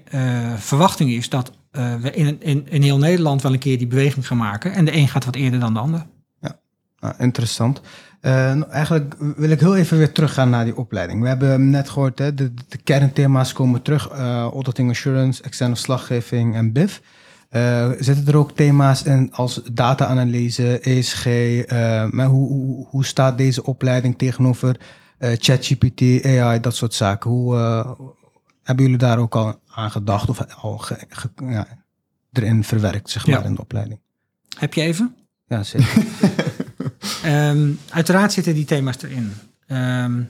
[SPEAKER 3] verwachting is dat we in, in, in heel Nederland wel een keer die beweging gaan maken. En de een gaat wat eerder dan de ander.
[SPEAKER 1] Nou, interessant. Uh, eigenlijk wil ik heel even weer teruggaan naar die opleiding. We hebben net gehoord, hè, de, de kernthema's komen terug. Auditing assurance, externe slaggeving en BIF. Uh, zitten er ook thema's in als data-analyse, ESG? maar hoe, hoe, hoe, staat deze opleiding tegenover ChatGPT, AI, dat soort zaken? Hoe hebben jullie daar ook al aan gedacht of al ge, ge, ja, erin verwerkt, zeg maar, in de opleiding?
[SPEAKER 3] Heb je even?
[SPEAKER 1] Ja, zeker.
[SPEAKER 3] um, uiteraard zitten die thema's erin. Um,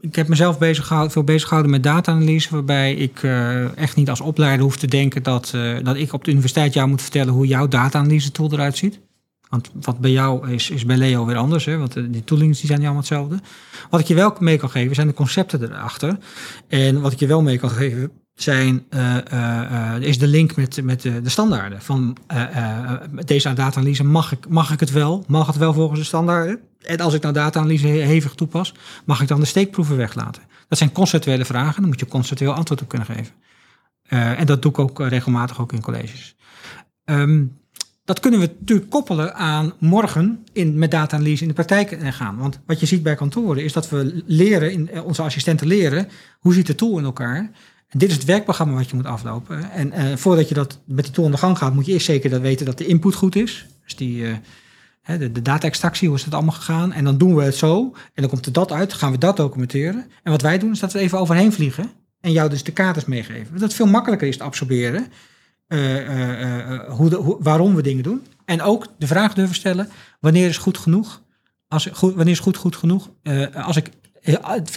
[SPEAKER 3] ik, heb mezelf bezig gehouden, veel bezig gehouden met data-analyse, waarbij ik uh, echt niet als opleider hoef te denken dat, uh, dat ik op de universiteit jou moet vertellen hoe jouw data-analyse tool eruit ziet. Want wat bij jou is, is bij Leo weer anders, hè? want die toolings die zijn niet allemaal hetzelfde. Wat ik je wel mee kan geven, zijn de concepten erachter. En wat ik je wel mee kan geven, zijn, uh, uh, is de link met, met de, de standaarden. Van deze data-analyse, mag ik, mag ik het wel? Mag het wel volgens de standaarden? En als ik nou data-analyse hevig toepas, mag ik dan de steekproeven weglaten? Dat zijn conceptuele vragen, daar moet je conceptueel antwoord op kunnen geven. en dat doe ik ook regelmatig ook in colleges. Um, dat kunnen we natuurlijk koppelen aan morgen in, met data-analyse in de praktijk gaan. Want wat je ziet bij kantoren is dat we leren, in, onze assistenten leren, hoe ziet de tool in elkaar? En dit is het werkprogramma wat je moet aflopen. En uh, voordat je dat met die tool aan de gang gaat, moet je eerst zeker dat weten dat de input goed is. Dus die, uh, de, de data-extractie, hoe is het allemaal gegaan? En dan doen we het zo. En dan komt er dat uit, gaan we dat documenteren. En wat wij doen, is dat we even overheen vliegen. En jou dus de kaders meegeven. Dat het veel makkelijker is te absorberen. Uh, hoe de, waarom we dingen doen. En ook de vraag durven stellen: wanneer is goed genoeg? Als, wanneer is goed goed genoeg? als ik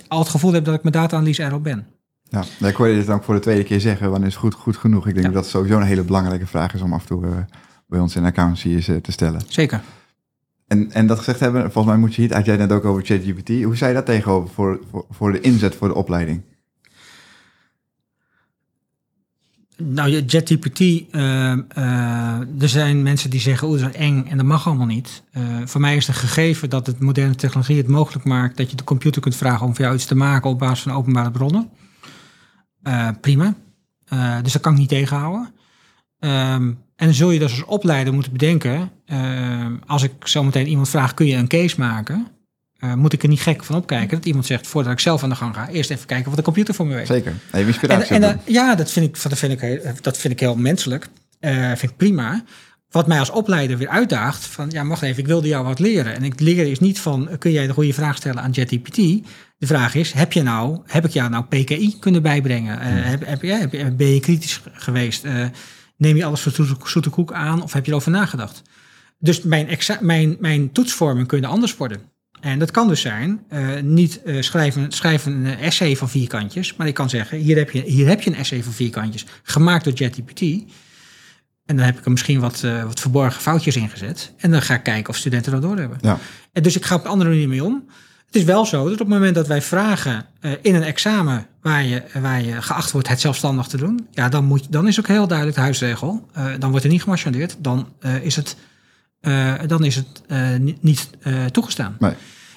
[SPEAKER 3] al het gevoel heb dat ik mijn data-analyse erop ben.
[SPEAKER 2] Ja, ik hoorde dit dan ook voor de tweede keer zeggen, wanneer is goed, goed genoeg? Ik denk dat dat sowieso een hele belangrijke vraag is om af en toe uh, bij ons in accountancy is, uh, te stellen.
[SPEAKER 3] Zeker.
[SPEAKER 2] En, en dat gezegd hebben, volgens mij moet je hier, had jij net ook over ChatGPT. Hoe zei je dat tegenover voor, voor, voor de inzet voor de opleiding?
[SPEAKER 3] Nou, ChatGPT, uh, er zijn mensen die zeggen, oeh, dat is eng en dat mag allemaal niet. voor mij is het gegeven dat het moderne technologie het mogelijk maakt dat je de computer kunt vragen om voor jou iets te maken op basis van openbare bronnen. Uh, prima. Uh, dus dat kan ik niet tegenhouden. Um, en dan zul je dus als opleider moeten bedenken, uh, als ik zo meteen iemand vraag, kun je een case maken? moet ik er niet gek van opkijken dat iemand zegt, voordat ik zelf aan de gang ga, eerst even kijken wat de computer voor me weet.
[SPEAKER 2] Zeker, even inspiratie.
[SPEAKER 3] En, en ja, dat vind ik, dat vind ik, dat vind ik heel menselijk. vind ik prima. Wat mij als opleider weer uitdaagt, van ja, wacht even, ik wilde jou wat leren. En ik leren is niet van, kun jij de goede vraag stellen aan ChatGPT? De vraag is, heb, je nou, heb ik jou nou PKI kunnen bijbrengen? Uh, heb, heb, ja, heb, ben je kritisch geweest? Uh, neem je alles voor zoete koek aan of heb je erover nagedacht? Dus mijn, mijn, mijn toetsvorming kunnen anders worden. En dat kan dus zijn, uh, niet schrijven, schrijven een essay van vier kantjes, maar ik kan zeggen, hier heb je, hier heb je een essay van vier kantjes, gemaakt door ChatGPT. En dan heb ik er misschien wat, wat verborgen foutjes in gezet. En dan ga ik kijken of studenten dat doorhebben. Ja. En dus ik ga op een andere manier mee om. Het is wel zo dat op het moment dat wij vragen uh, in een examen waar je, waar je geacht wordt het zelfstandig te doen, ja, dan, moet, dan is ook heel duidelijk de huisregel. Uh, dan wordt er niet gemarchandeerd, dan uh, is het, dan is het niet, niet toegestaan. Nee.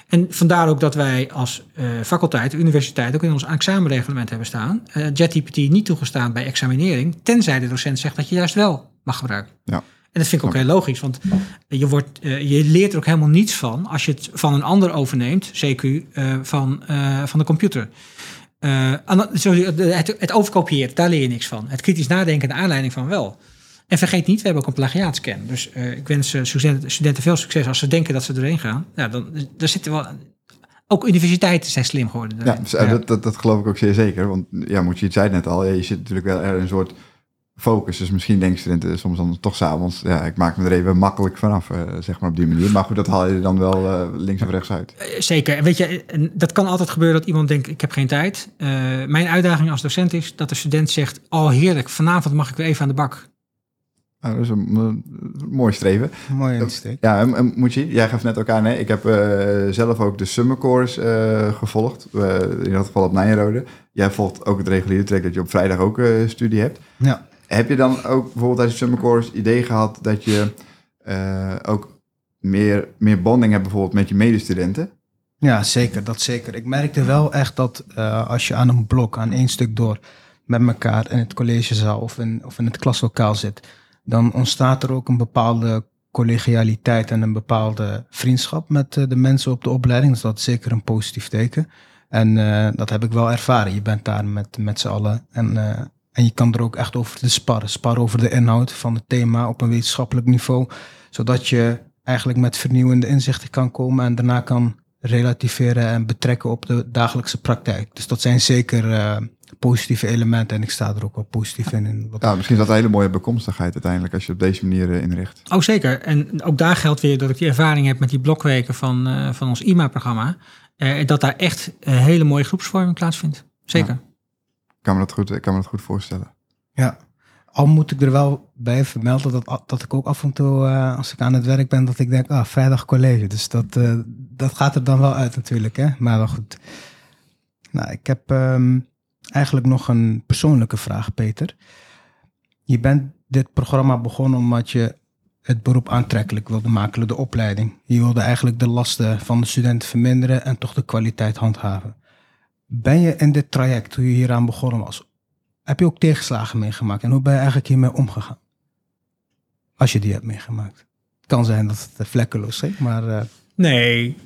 [SPEAKER 3] En vandaar ook dat wij als faculteit, universiteit, ook in ons examenreglement hebben staan, JetGPT niet toegestaan bij examinering, tenzij de docent zegt dat je juist wel mag gebruiken. Ja. En dat vind ik ook heel logisch, want je, wordt, uh, je leert er ook helemaal niets van als je het van een ander overneemt, CQ, uh, van, uh, van de computer. het, het overkopiëren, daar leer je niks van. Het kritisch nadenken, de aanleiding van wel. En vergeet niet, we hebben ook een plagiaatscan. Dus ik wens studenten, veel succes als ze denken dat ze erin gaan. Ja, dan, daar zitten wel ook universiteiten zijn slim geworden.
[SPEAKER 2] Ja, ja. Dat, dat, dat, geloof ik ook zeer zeker. Want ja, moet je het zei net al, je zit natuurlijk wel er een soort focus. Dus misschien denken studenten soms dan toch s'avonds, ja, ik maak me er even makkelijk vanaf, uh, zeg maar op die manier. Maar goed, dat haal je dan wel uh, links of rechts uit.
[SPEAKER 3] Uh, zeker. Weet je, dat kan altijd gebeuren dat iemand denkt, ik heb geen tijd. mijn uitdaging als docent is dat de student zegt, oh heerlijk, vanavond mag ik weer even aan de bak.
[SPEAKER 2] Nou, dat is een, een mooi streven.
[SPEAKER 1] Mooie insteek.
[SPEAKER 2] Ja, en, en moet je, jij gaf net elkaar nee. Ik heb zelf ook de summer course gevolgd. in dat geval op Nijrode. Jij volgt ook het reguliere trek dat je op vrijdag ook studie hebt.
[SPEAKER 1] Ja.
[SPEAKER 2] Heb je dan ook bijvoorbeeld tijdens Summer Course idee gehad dat je uh, ook meer, meer bonding hebt bijvoorbeeld met je medestudenten?
[SPEAKER 1] Ja, zeker. Dat zeker. Ik merkte wel echt dat uh, als je aan een blok, aan één stuk door, met elkaar in het collegezaal of in, of in het klaslokaal zit, dan ontstaat er ook een bepaalde collegialiteit en een bepaalde vriendschap met uh, de mensen op de opleiding. Dus dat is zeker een positief teken. En dat heb ik wel ervaren. Je bent daar met, met z'n allen. En en je kan er ook echt over te sparren. Sparren over de inhoud van het thema op een wetenschappelijk niveau. Zodat je eigenlijk met vernieuwende inzichten kan komen en daarna kan relativeren en betrekken op de dagelijkse praktijk. Dus dat zijn zeker uh, positieve elementen en ik sta er ook wel positief in.
[SPEAKER 2] Wat ja, misschien is dat een hele mooie bekomstigheid uiteindelijk als je op deze manier uh, inricht.
[SPEAKER 3] Oh zeker. En ook daar geldt weer dat ik die ervaring heb met die blokweken van, uh, van ons IMA-programma. dat daar echt een hele mooie groepsvorming plaatsvindt. Zeker. Ja
[SPEAKER 2] kan me dat goed, ik kan me dat goed voorstellen.
[SPEAKER 1] Ja, al moet ik er wel bij vermelden dat, dat ik ook af en toe, uh, als ik aan het werk ben, dat ik denk, ah, vrijdag college. Dus dat, uh, dat gaat er dan wel uit natuurlijk, hè. Maar wel goed. Nou, ik heb um, eigenlijk nog een persoonlijke vraag, Peter. Je bent dit programma begonnen omdat je het beroep aantrekkelijk wilde maken, de opleiding. Je wilde eigenlijk de lasten van de studenten verminderen en toch de kwaliteit handhaven. Ben je in dit traject, toen je hieraan begonnen was, heb je ook tegenslagen meegemaakt? En hoe ben je eigenlijk hiermee omgegaan? Als je die hebt meegemaakt. Het kan zijn dat het vlekkeloos is, maar... Uh...
[SPEAKER 3] Nee,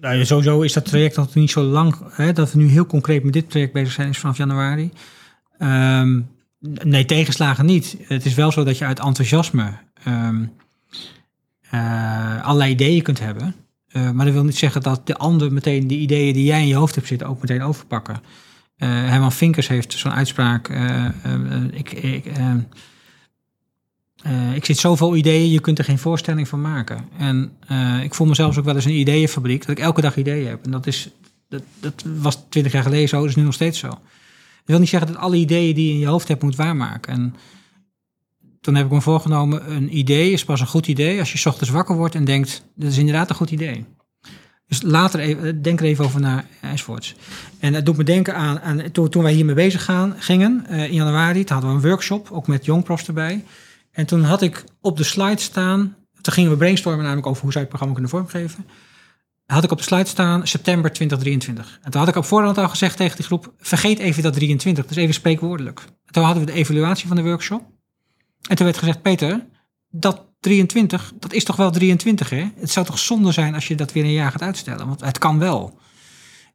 [SPEAKER 3] nou, sowieso is dat traject nog niet zo lang. Hè, dat we nu heel concreet met dit project bezig zijn, is vanaf januari. Um, nee, tegenslagen niet. Het is wel zo dat je uit enthousiasme um, allerlei ideeën kunt hebben. Uh, maar dat wil niet zeggen dat de ander meteen de ideeën die jij in je hoofd hebt zitten ook meteen overpakken. Uh, Herman Vinkers heeft zo'n uitspraak. Uh, ik, ik, ik zit zoveel ideeën, je kunt er geen voorstelling van maken. En ik voel mezelf ook wel eens een ideeënfabriek, dat ik elke dag ideeën heb. En dat, is, dat, dat was twintig jaar geleden zo, dat is nu nog steeds zo. Dat wil niet zeggen dat alle ideeën die je in je hoofd hebt moet waarmaken. En toen heb ik me voorgenomen, een idee is pas een goed idee als je ochtends wakker wordt en denkt, dat is inderdaad een goed idee. Dus later even, denk er even over na enzovoorts. En het doet me denken aan, aan toen, toen wij hiermee bezig gaan, gingen in januari, toen hadden we een workshop, ook met jongprofs erbij. En toen had ik op de slide staan, toen gingen we brainstormen namelijk over hoe zij het programma kunnen vormgeven. Had ik op de slide staan september 2023. En toen had ik op voorhand al gezegd tegen die groep, vergeet even dat 23, dus even spreekwoordelijk. En toen hadden we de evaluatie van de workshop. En toen werd gezegd, Peter, dat 23, dat is toch wel 23 hè? Het zou toch zonde zijn als je dat weer een jaar gaat uitstellen, want het kan wel.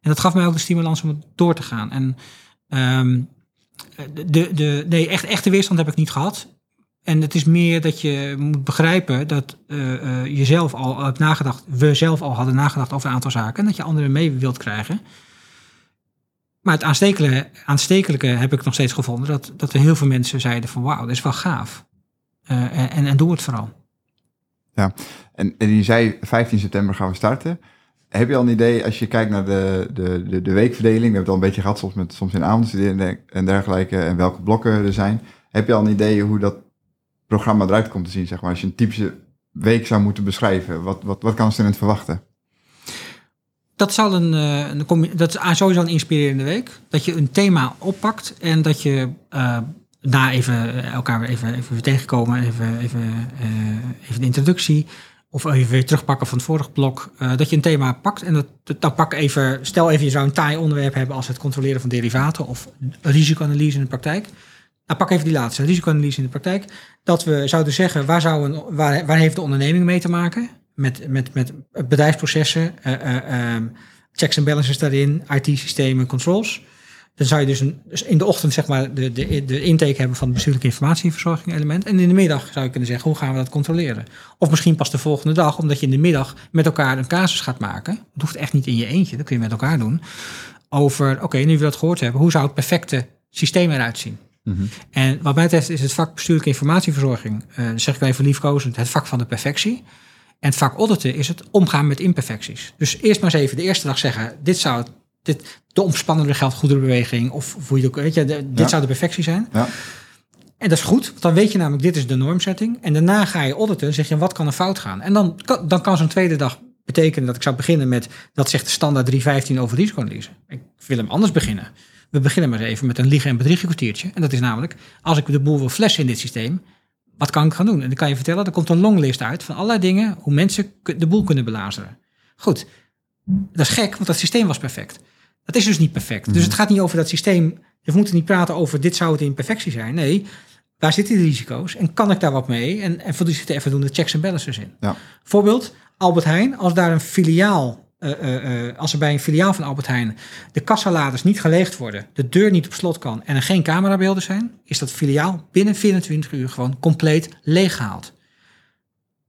[SPEAKER 3] En dat gaf mij ook de stimulans om door te gaan. En um, de, de, nee, echt, echte weerstand heb ik niet gehad. En het is meer dat je moet begrijpen dat uh, uh, je zelf al hebt nagedacht, we zelf al hadden nagedacht over een aantal zaken en dat je anderen mee wilt krijgen. Maar het aanstekelijke, aanstekelijke heb ik nog steeds gevonden. Dat, dat er heel veel mensen zeiden van wauw, dat is wel gaaf. Uh, en, en doe het vooral.
[SPEAKER 2] Ja, en, je zei 15 september gaan we starten. Heb je al een idee, als je kijkt naar de, de, de, de weekverdeling, we hebben het al een beetje gehad, soms, met, soms in avondstuderen en dergelijke, en welke blokken er zijn. Heb je al een idee hoe dat programma eruit komt te zien, zeg maar, als je een typische week zou moeten beschrijven? Wat, wat, wat kan student verwachten?
[SPEAKER 3] Dat, zal een, eh, een, dat is sowieso een inspirerende week. Dat je een thema oppakt en dat je uh, na even elkaar even, even tegenkomen, even, even, even de introductie. Of even weer terugpakken van het vorige blok. dat je een thema pakt en dat, dat, pak even. Stel even, je zou een taai onderwerp hebben als het controleren van derivaten of risicoanalyse in de praktijk. Nou, pak even die laatste, risicoanalyse in de praktijk. Dat we zouden zeggen, waar, zou een, waar, waar heeft de onderneming mee te maken? Met, met, met bedrijfsprocessen, uh, um, checks en balances daarin, IT-systemen, controls. Dan zou je dus, een, dus in de ochtend zeg maar de, de, de intake hebben van het bestuurlijke informatieverzorging element. En in de middag zou je kunnen zeggen, hoe gaan we dat controleren? Of misschien pas de volgende dag, omdat je in de middag met elkaar een casus gaat maken. Dat hoeft echt niet in je eentje, dat kun je met elkaar doen. Over, oké, nu we dat gehoord hebben, hoe zou het perfecte systeem eruit zien?
[SPEAKER 2] Mhm.
[SPEAKER 3] En wat mij betreft is het vak bestuurlijke informatieverzorging, eh dat zeg ik wel even liefkozend, het vak van de perfectie. En het vak auditen is het omgaan met imperfecties. Dus eerst maar eens even de eerste dag zeggen, dit zou dit, de omspannende geldgoederenbeweging, of hoe je het ook weet, je, de- dit
[SPEAKER 2] Ja.
[SPEAKER 3] zou de perfectie zijn.
[SPEAKER 2] Ja.
[SPEAKER 3] En dat is goed, want dan weet je namelijk, dit is de normsetting. En daarna ga je auditen, zeg je, wat kan er fout gaan? En dan kan, dan kan zo'n tweede dag betekenen dat ik zou beginnen met, dat zegt de standaard 315 over risicoanalyse. Ik wil hem anders beginnen. We beginnen maar eens even met een liegen- en bedriegekwartiertje. En dat is namelijk, als ik de boel wil flessen in dit systeem, wat kan ik gaan doen? En dan kan je vertellen, er komt een longlist uit van allerlei dingen, hoe mensen de boel kunnen belazeren. Goed, dat is gek, want dat systeem was perfect. Dat is dus niet perfect. Dus het gaat niet over dat systeem. We moeten niet praten over dit zou het in perfectie zijn. Nee, waar zitten die risico's? En kan ik daar wat mee? En, en voor die zitten even doen de checks en balances in.
[SPEAKER 2] Ja.
[SPEAKER 3] Voorbeeld, Albert Heijn, als daar een filiaal, eh, eh, eh, als er bij een filiaal van Albert Heijn de kassaladers niet geleegd worden, de deur niet op slot kan en er geen camerabeelden zijn, is dat filiaal binnen 24 uur gewoon compleet leeggehaald.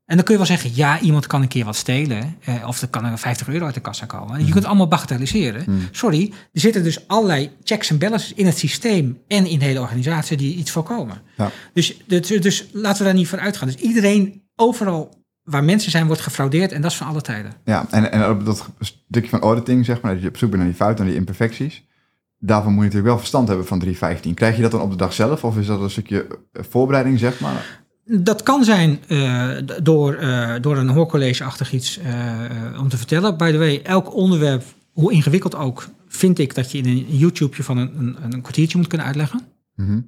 [SPEAKER 3] En dan kun je wel zeggen, ja, iemand kan een keer wat stelen. eh, of er kan er 50 euro uit de kassa komen. Je kunt het allemaal bagatelliseren.
[SPEAKER 2] Hmm.
[SPEAKER 3] Sorry, er zitten dus allerlei checks en balances in het systeem en in de hele organisatie die iets voorkomen.
[SPEAKER 2] Ja.
[SPEAKER 3] Dus, dus, dus laten we daar niet voor uitgaan. Dus iedereen, overal waar mensen zijn, wordt gefraudeerd. En dat is van alle tijden.
[SPEAKER 2] Ja, en, en op dat stukje van auditing, zeg maar, dat je op zoek bent naar die fouten, naar die imperfecties. Daarvan moet je natuurlijk wel verstand hebben van 315. Krijg je dat dan op de dag zelf of is dat een stukje eh, voorbereiding, zeg maar?
[SPEAKER 3] Dat kan zijn eh, door, eh, door een hoorcollege-achtig iets om te vertellen. By the way, elk onderwerp, hoe ingewikkeld ook, vind ik dat je in een YouTubeje van een, een, een kwartiertje moet kunnen uitleggen.
[SPEAKER 2] Mhm.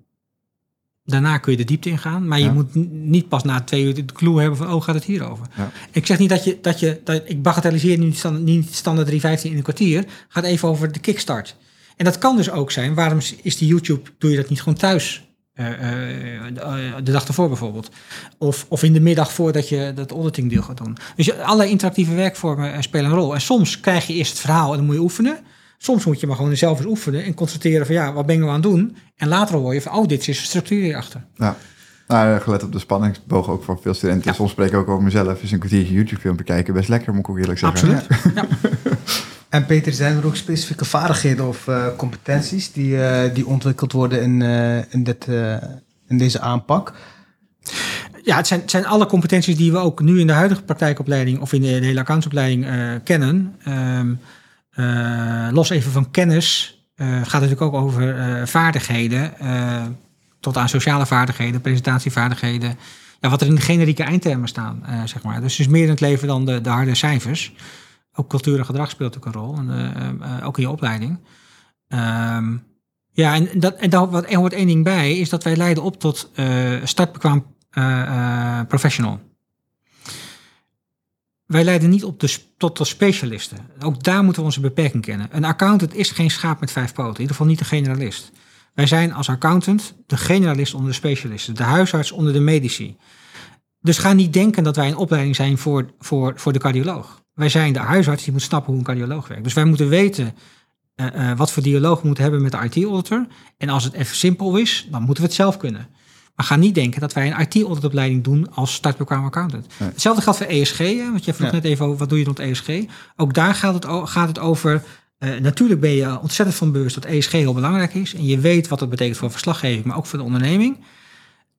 [SPEAKER 3] Daarna kun je de diepte ingaan, maar je
[SPEAKER 2] Ja.
[SPEAKER 3] moet niet pas na twee uur de clue hebben van, oh, gaat het hierover?
[SPEAKER 2] Ja.
[SPEAKER 3] Ik zeg niet dat je, dat je, dat, ik bagatelliseer niet standaard, niet standaard 315 in een kwartier, gaat even over de kickstart. En dat kan dus ook zijn, waarom is die YouTube, doe je dat niet gewoon thuis? eh, eh, de, eh, de dag ervoor bijvoorbeeld. Of, of in de middag voordat je dat auditing deel gaat doen. Dus allerlei interactieve werkvormen spelen een rol. En soms krijg je eerst het verhaal en dan moet je oefenen. Soms moet je maar gewoon zelf eens oefenen en constateren van ja, wat ben ik nou aan het doen? En later hoor je van, oh, dit is een structuur hierachter.
[SPEAKER 2] Ja. Nou, gelet op de spanningsboog ook voor veel studenten.
[SPEAKER 3] Ja.
[SPEAKER 2] Soms spreek ik ook over mezelf. Is een kwartiertje YouTube-filmpje kijken best lekker, moet ik ook eerlijk zeggen.
[SPEAKER 3] Absoluut. Ja.
[SPEAKER 1] En Peter, zijn er ook specifieke vaardigheden of eh, competenties die, eh, die ontwikkeld worden in, eh, in, dit, eh, in deze aanpak?
[SPEAKER 3] Ja, het zijn, het zijn alle competenties die we ook nu in de huidige praktijkopleiding of in de, de hele accountsopleiding eh, kennen. Ehm, eh, los even van kennis eh, gaat het natuurlijk ook over eh, vaardigheden. eh, tot aan sociale vaardigheden, presentatievaardigheden. Ja, wat er in de generieke eindtermen staan, eh, zeg maar. Dus het is meer in het leven dan de, de harde cijfers. Ook cultuur en gedrag speelt ook een rol. En, eh, eh, ook in je opleiding. Ehm, ja, en, dat, en daar wat- er hoort één ding bij, is dat wij leiden op tot eh startbekwaam eh, eh, professional. Wij leiden niet op de, tot de specialisten. Ook daar moeten we onze beperking kennen. Een accountant is geen schaap met vijf poten. In ieder geval niet een generalist. Wij zijn als accountant de generalist onder de specialisten. De huisarts onder de medici. Dus ga niet denken dat wij een opleiding zijn voor, voor, voor de cardioloog. Wij zijn de huisarts die moet snappen hoe een cardioloog werkt. Dus wij moeten weten eh, eh, wat voor dialoog we moeten hebben met de IT-auditor. En als het even simpel is, dan moeten we het zelf kunnen. Maar ga niet denken dat wij een IT-auditopleiding doen als startbekwaam accountant.
[SPEAKER 2] Nee.
[SPEAKER 3] Hetzelfde geldt voor ESG. Hè, want je vroeg
[SPEAKER 1] Ja.
[SPEAKER 3] net even over wat doe je rond ESG. Ook daar gaat het, gaat het over. eh, natuurlijk ben je ontzettend van bewust dat ESG heel belangrijk is. En je weet wat dat betekent voor verslaggeving, maar ook voor de onderneming.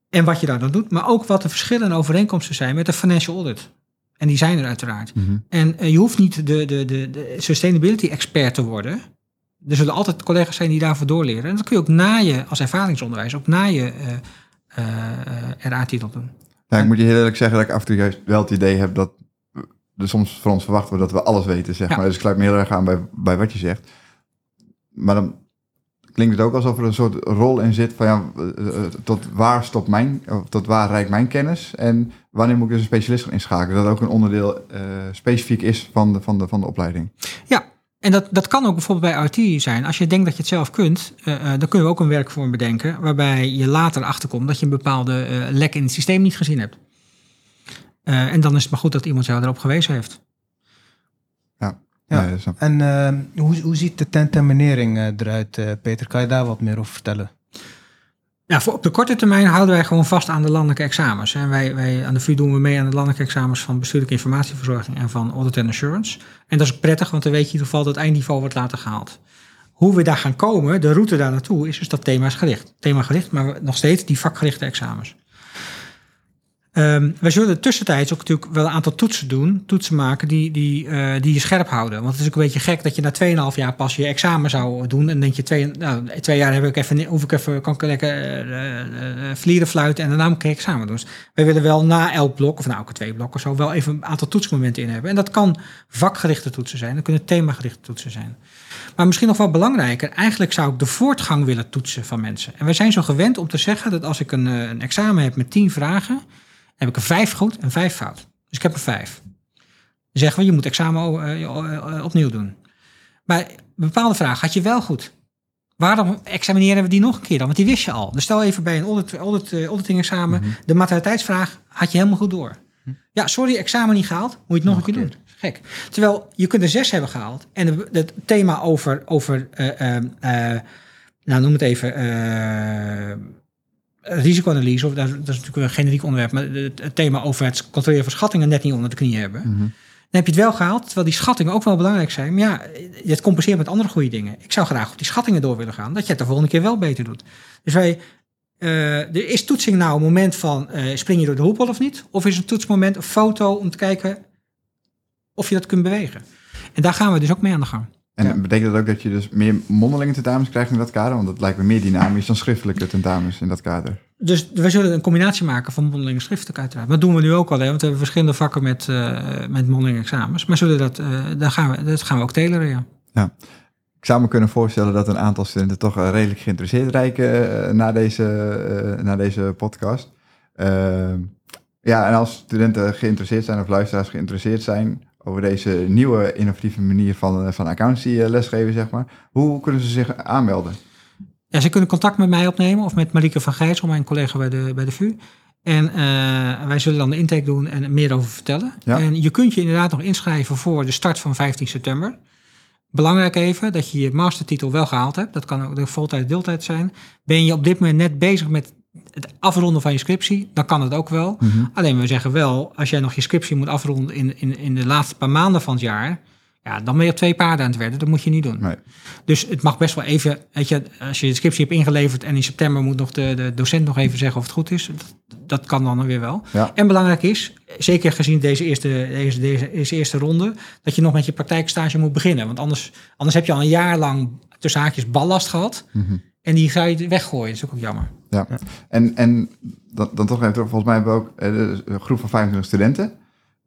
[SPEAKER 3] En wat je daar dan doet. Maar ook wat de verschillen en overeenkomsten zijn met de financial audit. En die zijn er uiteraard.
[SPEAKER 2] Mhm.
[SPEAKER 3] En eh, je hoeft niet de, de, de, de sustainability expert te worden. Er zullen altijd collega's zijn die daarvoor doorleren. En dat kun je ook na je, als ervaringsonderwijs, ook na je eh, eh, eh, RA-titel doen.
[SPEAKER 2] Ja, ik moet je heel eerlijk zeggen dat ik af en toe juist wel het idee heb dat er soms van ons verwacht wordt dat we alles weten, zeg
[SPEAKER 3] Ja.
[SPEAKER 2] maar. Dus ik sluit me heel erg aan bij, bij wat je zegt. Maar dan klinkt het ook alsof er een soort rol in zit van ja, eh, tot waar stopt mijn, of tot waar reikt mijn kennis en wanneer moet ik dus een specialist gaan inschakelen. Dat ook een onderdeel specifiek is van de, van de, van de opleiding.
[SPEAKER 3] Ja, en dat, dat kan ook bijvoorbeeld bij IT zijn. Als je denkt dat je het zelf kunt, eh, eh, dan kunnen we ook een werkvorm bedenken. waarbij je later achterkomt dat je een bepaalde eh, lek in het systeem niet gezien hebt. Eh, en dan is het maar goed dat iemand jou erop gewezen heeft.
[SPEAKER 2] Ja.
[SPEAKER 1] Ja. En eh, hoe, hoe ziet de tentenminering eh, eruit, eh, Peter? Kan je daar wat meer over vertellen?
[SPEAKER 3] Ja, voor op de korte termijn houden wij gewoon vast aan de landelijke examens. En wij, wij aan de VU doen we mee aan de landelijke examens van bestuurlijke informatieverzorging en van audit and assurance. En dat is prettig, want dan weet je in ieder geval dat het eindniveau wordt later gehaald. hoe we daar gaan komen, de route daar naartoe, is dus dat thema's gericht, maar nog steeds die vakgerichte examens. Um, wij zullen tussentijds ook natuurlijk wel een aantal toetsen doen, toetsen maken die, die, uh, die je scherp houden. Want het is ook een beetje gek dat je na 2,5 jaar pas je examen zou doen. En denk je, twee, nou, twee jaar heb ik even, hoef ik even, kan ik lekker uh, uh, vlieren fluiten en daarna moet ik examen doen. Dus wij willen wel na elk blok, of na elke twee blokken, zo wel even een aantal toetsmomenten in hebben. En dat kan vakgerichte toetsen zijn, dat kunnen themagerichte toetsen zijn. Maar misschien nog wel belangrijker, eigenlijk zou ik de voortgang willen toetsen van mensen. En wij zijn zo gewend om te zeggen dat als ik een, een examen heb met 10 vragen heb ik er vijf goed en vijf fout. Dus ik heb er vijf. Dan zeggen we, je moet examen eh, eh, opnieuw doen. Maar een bepaalde vraag had je wel goed. Waarom examineren we die nog een keer dan? Want die wist je al. Dus stel even bij een audit, audit, auditing examen, mm -hmm. de materialiteitsvraag had je helemaal goed door. Hm. Ja, sorry, examen niet gehaald, moet je het nog, nog een keer doen. Gek. Terwijl je kunt er zes hebben gehaald. En het thema over, over uh, uh, nou noem het even, risicoanalyse, of dat, is natuurlijk een generiek onderwerp, maar het, thema over het controleren van schattingen net niet onder de knie hebben. Mhm. Dan heb je het wel gehaald, terwijl die schattingen ook wel belangrijk zijn. Maar ja, het compenseert met andere goede dingen. Ik zou graag op die schattingen door willen gaan, dat je het de volgende keer wel beter doet. Dus wij, uh, er is toetsing nou een moment van uh, spring je door de hoepel of niet? Of is een toetsmoment een foto om te kijken of je dat kunt bewegen? En daar gaan we dus ook mee aan de gang.
[SPEAKER 2] En betekent dat ook dat je dus meer mondelinge tentamens krijgt in dat kader? Want dat lijkt me meer dynamisch dan schriftelijke tentamens in dat kader.
[SPEAKER 3] Dus we zullen een combinatie maken van mondeling en schriftelijk uiteraard. Dat doen we nu ook al, hè, want we hebben verschillende vakken met, uh, met mondeling examens. Maar zullen dat, uh, daar gaan we, dat gaan we ook teleren, ja.
[SPEAKER 2] ja. Ik zou me kunnen voorstellen dat een aantal studenten toch uh, redelijk geïnteresseerd lijken na, deze, na deze podcast. Ehm, ja, en als studenten geïnteresseerd zijn of luisteraars geïnteresseerd zijn, over deze nieuwe innovatieve manier van, eh, van accountancy eh, lesgeven, zeg maar. Hoe kunnen ze zich aanmelden?
[SPEAKER 3] Ja, ze kunnen contact met mij opnemen of met Marieke van Gijssel, mijn collega bij de, bij de VU. En uh, wij zullen dan de intake doen en meer over vertellen. Ja. En je kunt je inderdaad nog inschrijven voor de start van 15 september. Belangrijk even dat je je mastertitel wel gehaald hebt. Dat kan ook de voltijd deeltijd zijn. Ben je op dit moment net bezig met het afronden van je scriptie, dan kan het ook wel. Mhm. Alleen we zeggen wel, als jij nog je scriptie moet afronden in, in, in de laatste paar maanden van het jaar, ja, dan ben je op twee paarden aan het werden. Dat moet je niet doen. Nee. Dus het mag best wel even, weet je, als je de scriptie hebt ingeleverd en in september moet nog de, de docent nog even zeggen of het goed is, dat, dat kan dan weer wel. Ja. En belangrijk is, zeker gezien deze eerste, deze, deze, eerste ronde, dat je nog met je praktijkstage moet beginnen. Want anders, anders heb je al een jaar lang tussen haakjes ballast gehad. Mm en die ga je weggooien. Dat is ook, ook jammer.
[SPEAKER 2] Ja, en, en dan, dan toch even terug. Volgens mij hebben we ook eh, een groep van 25 studenten.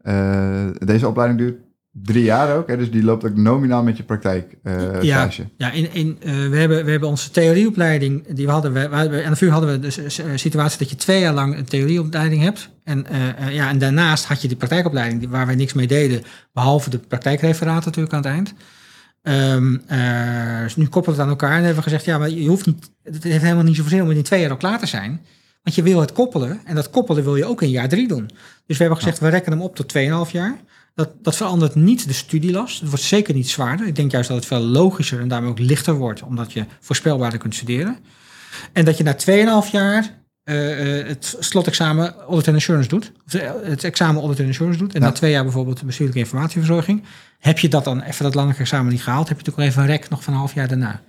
[SPEAKER 2] Uh, deze opleiding duurt drie jaar ook. Hè? Dus die loopt ook nominaal met je praktijk uh,
[SPEAKER 3] ja, ja, in, in, uh, we, hebben, we hebben onze theorieopleiding. Die we hadden, we, we, aan de VU hadden we de situatie dat je twee jaar lang een theorieopleiding hebt. En, uh, ja, en daarnaast had je die praktijkopleiding waar wij niks mee deden. Behalve de praktijkreferaten natuurlijk aan het eind. Um, uh, dus nu koppelen het aan elkaar en hebben we gezegd, ja, maar je hoeft niet, het heeft helemaal niet zoveel om in twee jaar al klaar te zijn. Want je wil het koppelen en dat koppelen wil je ook in jaar drie doen. Dus we hebben gezegd, we rekken hem op tot 2,5 jaar. Dat, dat verandert niet de studielast. Het wordt zeker niet zwaarder. Ik denk juist dat het veel logischer en daarmee ook lichter wordt, omdat je voorspelbaarder kunt studeren. En dat je na 2,5 jaar uh, het slotexamen Audit and Assurance doet. Of het examen Audit and Assurance doet. En na twee jaar bijvoorbeeld bestuurlijke informatieverzorging. Heb je dat dan even dat lange examen niet gehaald, heb je natuurlijk even een rek nog van een half jaar daarna.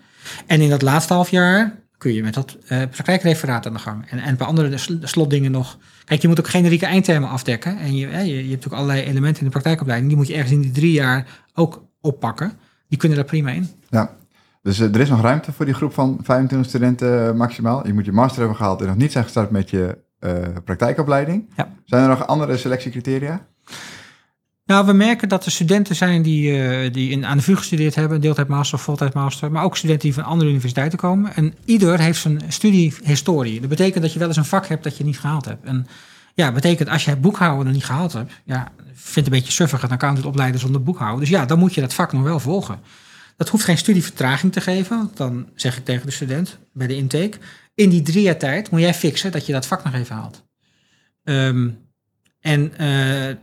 [SPEAKER 3] En in dat laatste half jaar kun je met dat uh, praktijkreferaat aan de gang. En, en bij andere slotdingen nog. Kijk, je moet ook generieke eindtermen afdekken. En je, je, je hebt natuurlijk allerlei elementen in de praktijkopleiding. Die moet je ergens in die drie jaar ook oppakken. Die kunnen daar prima in.
[SPEAKER 2] Ja, dus uh, er is nog ruimte voor die groep van 25 studenten uh, maximaal. Je moet je master hebben gehaald en nog niet zijn gestart met je uh, praktijkopleiding. Ja. Zijn er nog andere selectiecriteria?
[SPEAKER 3] Nou, we merken dat er studenten zijn die, uh, die in, aan de VU gestudeerd hebben, deeltijdmaster of voltijdmaster, maar ook studenten die van andere universiteiten komen. En ieder heeft zijn studiehistorie. Dat betekent dat je wel eens een vak hebt dat je niet gehaald hebt. En ja, betekent als jij boekhouden niet gehaald hebt, ja, vindt een beetje suffig een accountant opleiden zonder boekhouden. Dus ja, dan moet je dat vak nog wel volgen. Dat hoeft geen studievertraging te geven. Want dan zeg ik tegen de student bij de intake, in die drie jaar tijd moet jij fixen dat je dat vak nog even haalt. Um, en uh, uh,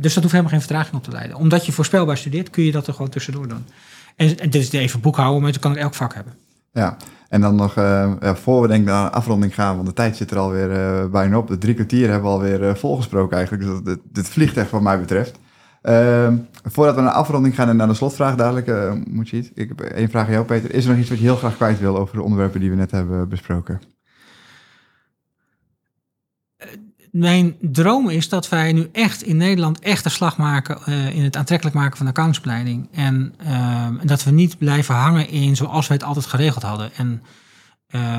[SPEAKER 3] dus dat hoeft helemaal geen vertraging op te leiden. Omdat je voorspelbaar studeert, kun je dat er gewoon tussendoor doen. En, en dit is even boekhouden, maar dat kan ik elk vak hebben.
[SPEAKER 2] Ja, en dan nog, ja, voor we denk ik naar afronding gaan, want de tijd zit er alweer bijna op. De drie kwartier hebben we alweer volgesproken eigenlijk. Dus dit, dit, vliegt echt wat mij betreft. Ehm, voordat we naar de afronding gaan en naar de slotvraag dadelijk, uh, moet je iets. Ik heb één vraag aan jou, Peter. Is er nog iets wat je heel graag kwijt wil over de onderwerpen die we net hebben besproken?
[SPEAKER 3] Mijn droom is dat wij nu echt in Nederland echt een slag maken uh, in het aantrekkelijk maken van de accountsopleiding. En uh, dat we niet blijven hangen in zoals we het altijd geregeld hadden. En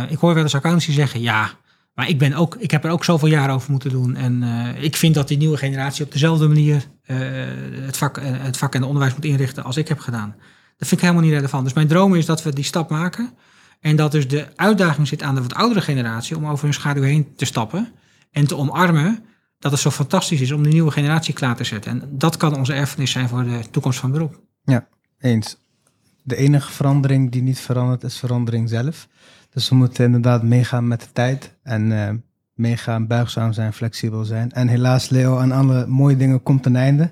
[SPEAKER 3] ik hoor wel eens accountancy zeggen, ja, maar ik, ben ook, ik heb er ook zoveel jaar over moeten doen. En uh, ik vind dat die nieuwe generatie op dezelfde manier uh, het, vak, uh, het vak en het onderwijs moet inrichten als ik heb gedaan. Dat vind ik helemaal niet relevant. Dus mijn droom is dat we die stap maken. En dat dus de uitdaging zit aan de wat oudere generatie om over hun schaduw heen te stappen. En te omarmen dat het zo fantastisch is om de nieuwe generatie klaar te zetten. En dat kan onze erfenis zijn voor de toekomst van het beroep.
[SPEAKER 1] Ja, eens. De enige verandering die niet verandert is verandering zelf. Dus we moeten inderdaad meegaan met de tijd en uh, meegaan, buigzaam zijn, flexibel zijn. En helaas, Leo, aan alle mooie dingen komt een einde.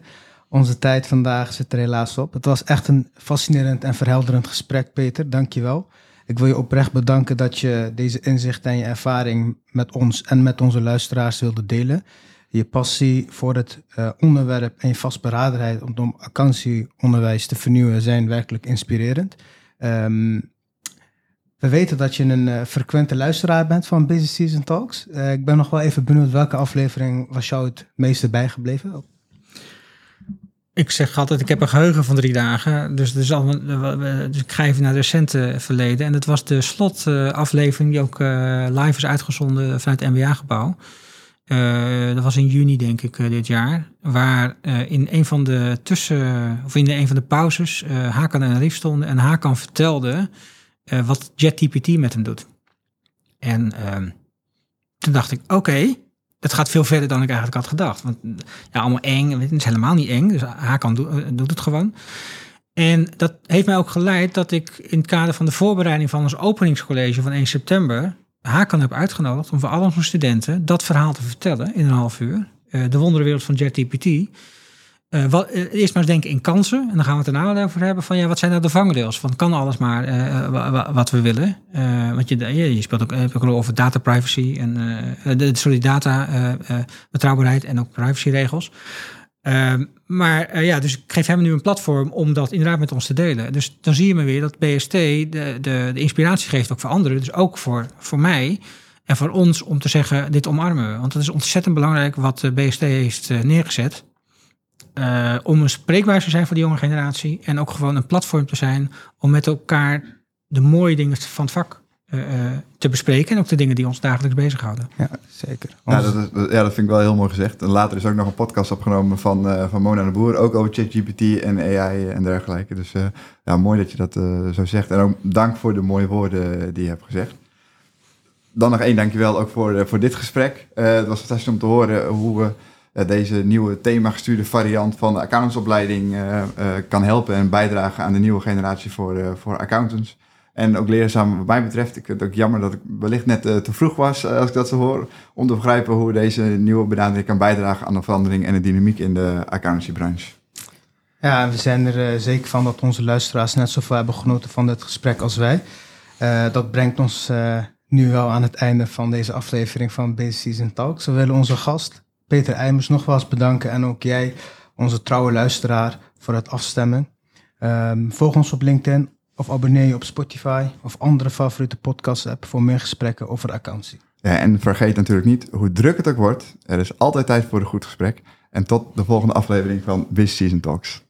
[SPEAKER 1] Onze tijd vandaag zit er helaas op. Het was echt een fascinerend en verhelderend gesprek, Peter. Dank je wel. Ik wil je oprecht bedanken dat je deze inzicht en je ervaring met ons en met onze luisteraars wilde delen. Je passie voor het uh, onderwerp en je vastberadenheid om accountancyonderwijs te vernieuwen zijn werkelijk inspirerend. Um, we weten dat je een uh, frequente luisteraar bent van Busy Season Talks. Uh, ik ben nog wel even benieuwd welke aflevering was jou het meeste bijgebleven?
[SPEAKER 3] Ik zeg altijd, ik heb een geheugen van drie dagen. Dus, al, dus ik ga even naar de recente verleden. En het was de slotaflevering die ook live is uitgezonden vanuit het MBA-gebouw. dat was in juni, denk ik, dit jaar. Waar in een van de tussen, of in een van de pauzes, Hakan en Rief stonden. En Hakan vertelde uh, wat JetGPT met hem doet. En uh, toen dacht ik, oké, dat gaat veel verder dan ik eigenlijk had gedacht. Want ja, allemaal eng, het is helemaal niet eng. Dus Hakan do, uh, doet het gewoon. En dat heeft mij ook geleid dat ik in het kader van de voorbereiding van ons openingscollege van 1 september Hakan heb uitgenodigd om voor al onze studenten dat verhaal te vertellen in een half uur. Uh, de wonderwereld van JetGPT. Uh, wat, uh, eerst maar eens denken in kansen. En dan gaan we het daarna over hebben van ja, wat zijn nou de vangrails? Van kan alles maar uh, wat we willen. want je, je, je speelt ook, over data privacy en de, sorry, data betrouwbaarheid en ook privacyregels. Ehm, maar ja, dus ik geef hem nu een platform om dat inderdaad met ons te delen. Dus dan zie je maar weer dat BST de, de, de inspiratie geeft ook voor anderen. Dus ook voor, voor mij en voor ons om te zeggen, dit omarmen we. Want het is ontzettend belangrijk wat BST heeft neergezet. Uh, om een spreekbuis te zijn voor de jonge generatie. En ook gewoon een platform te zijn om met elkaar de mooie dingen van het vak uh, te bespreken. En ook de dingen die ons dagelijks bezighouden.
[SPEAKER 1] Ja, zeker.
[SPEAKER 2] Ja dat, is, ja, dat vind ik wel heel mooi gezegd. En later is ook nog een podcast opgenomen van, uh, van Mona de Boer. Ook over ChatGPT en AI en dergelijke. Dus ja, mooi dat je dat zo zegt. En ook dank voor de mooie woorden die je hebt gezegd. Dan nog één dankjewel ook voor, voor dit gesprek. het was fantastisch om te horen hoe we uh, deze nieuwe themagestuurde variant van de accountantsopleiding uh, kan helpen en bijdragen aan de nieuwe generatie voor, voor accountants. En ook leerzaam wat mij betreft. Ik vind het ook jammer dat ik wellicht net te vroeg was, als ik dat zo hoor, om te begrijpen hoe deze nieuwe benadering kan bijdragen aan de verandering en de dynamiek in de accountancybranche.
[SPEAKER 1] Ja, we zijn er zeker van dat onze luisteraars net zoveel hebben genoten van dit gesprek als wij. dat brengt ons nu wel aan het einde van deze aflevering van Base Season Talks. We willen onze gast, Peter Eimers nog wel eens bedanken. En ook jij, onze trouwe luisteraar, voor het afstemmen. Um, volg ons op LinkedIn of abonneer je op Spotify of andere favoriete podcast app voor meer gesprekken over accountancy.
[SPEAKER 2] Ja, en vergeet natuurlijk niet, hoe druk het ook wordt, er is altijd tijd voor een goed gesprek. En tot de volgende aflevering van Business Season Talks.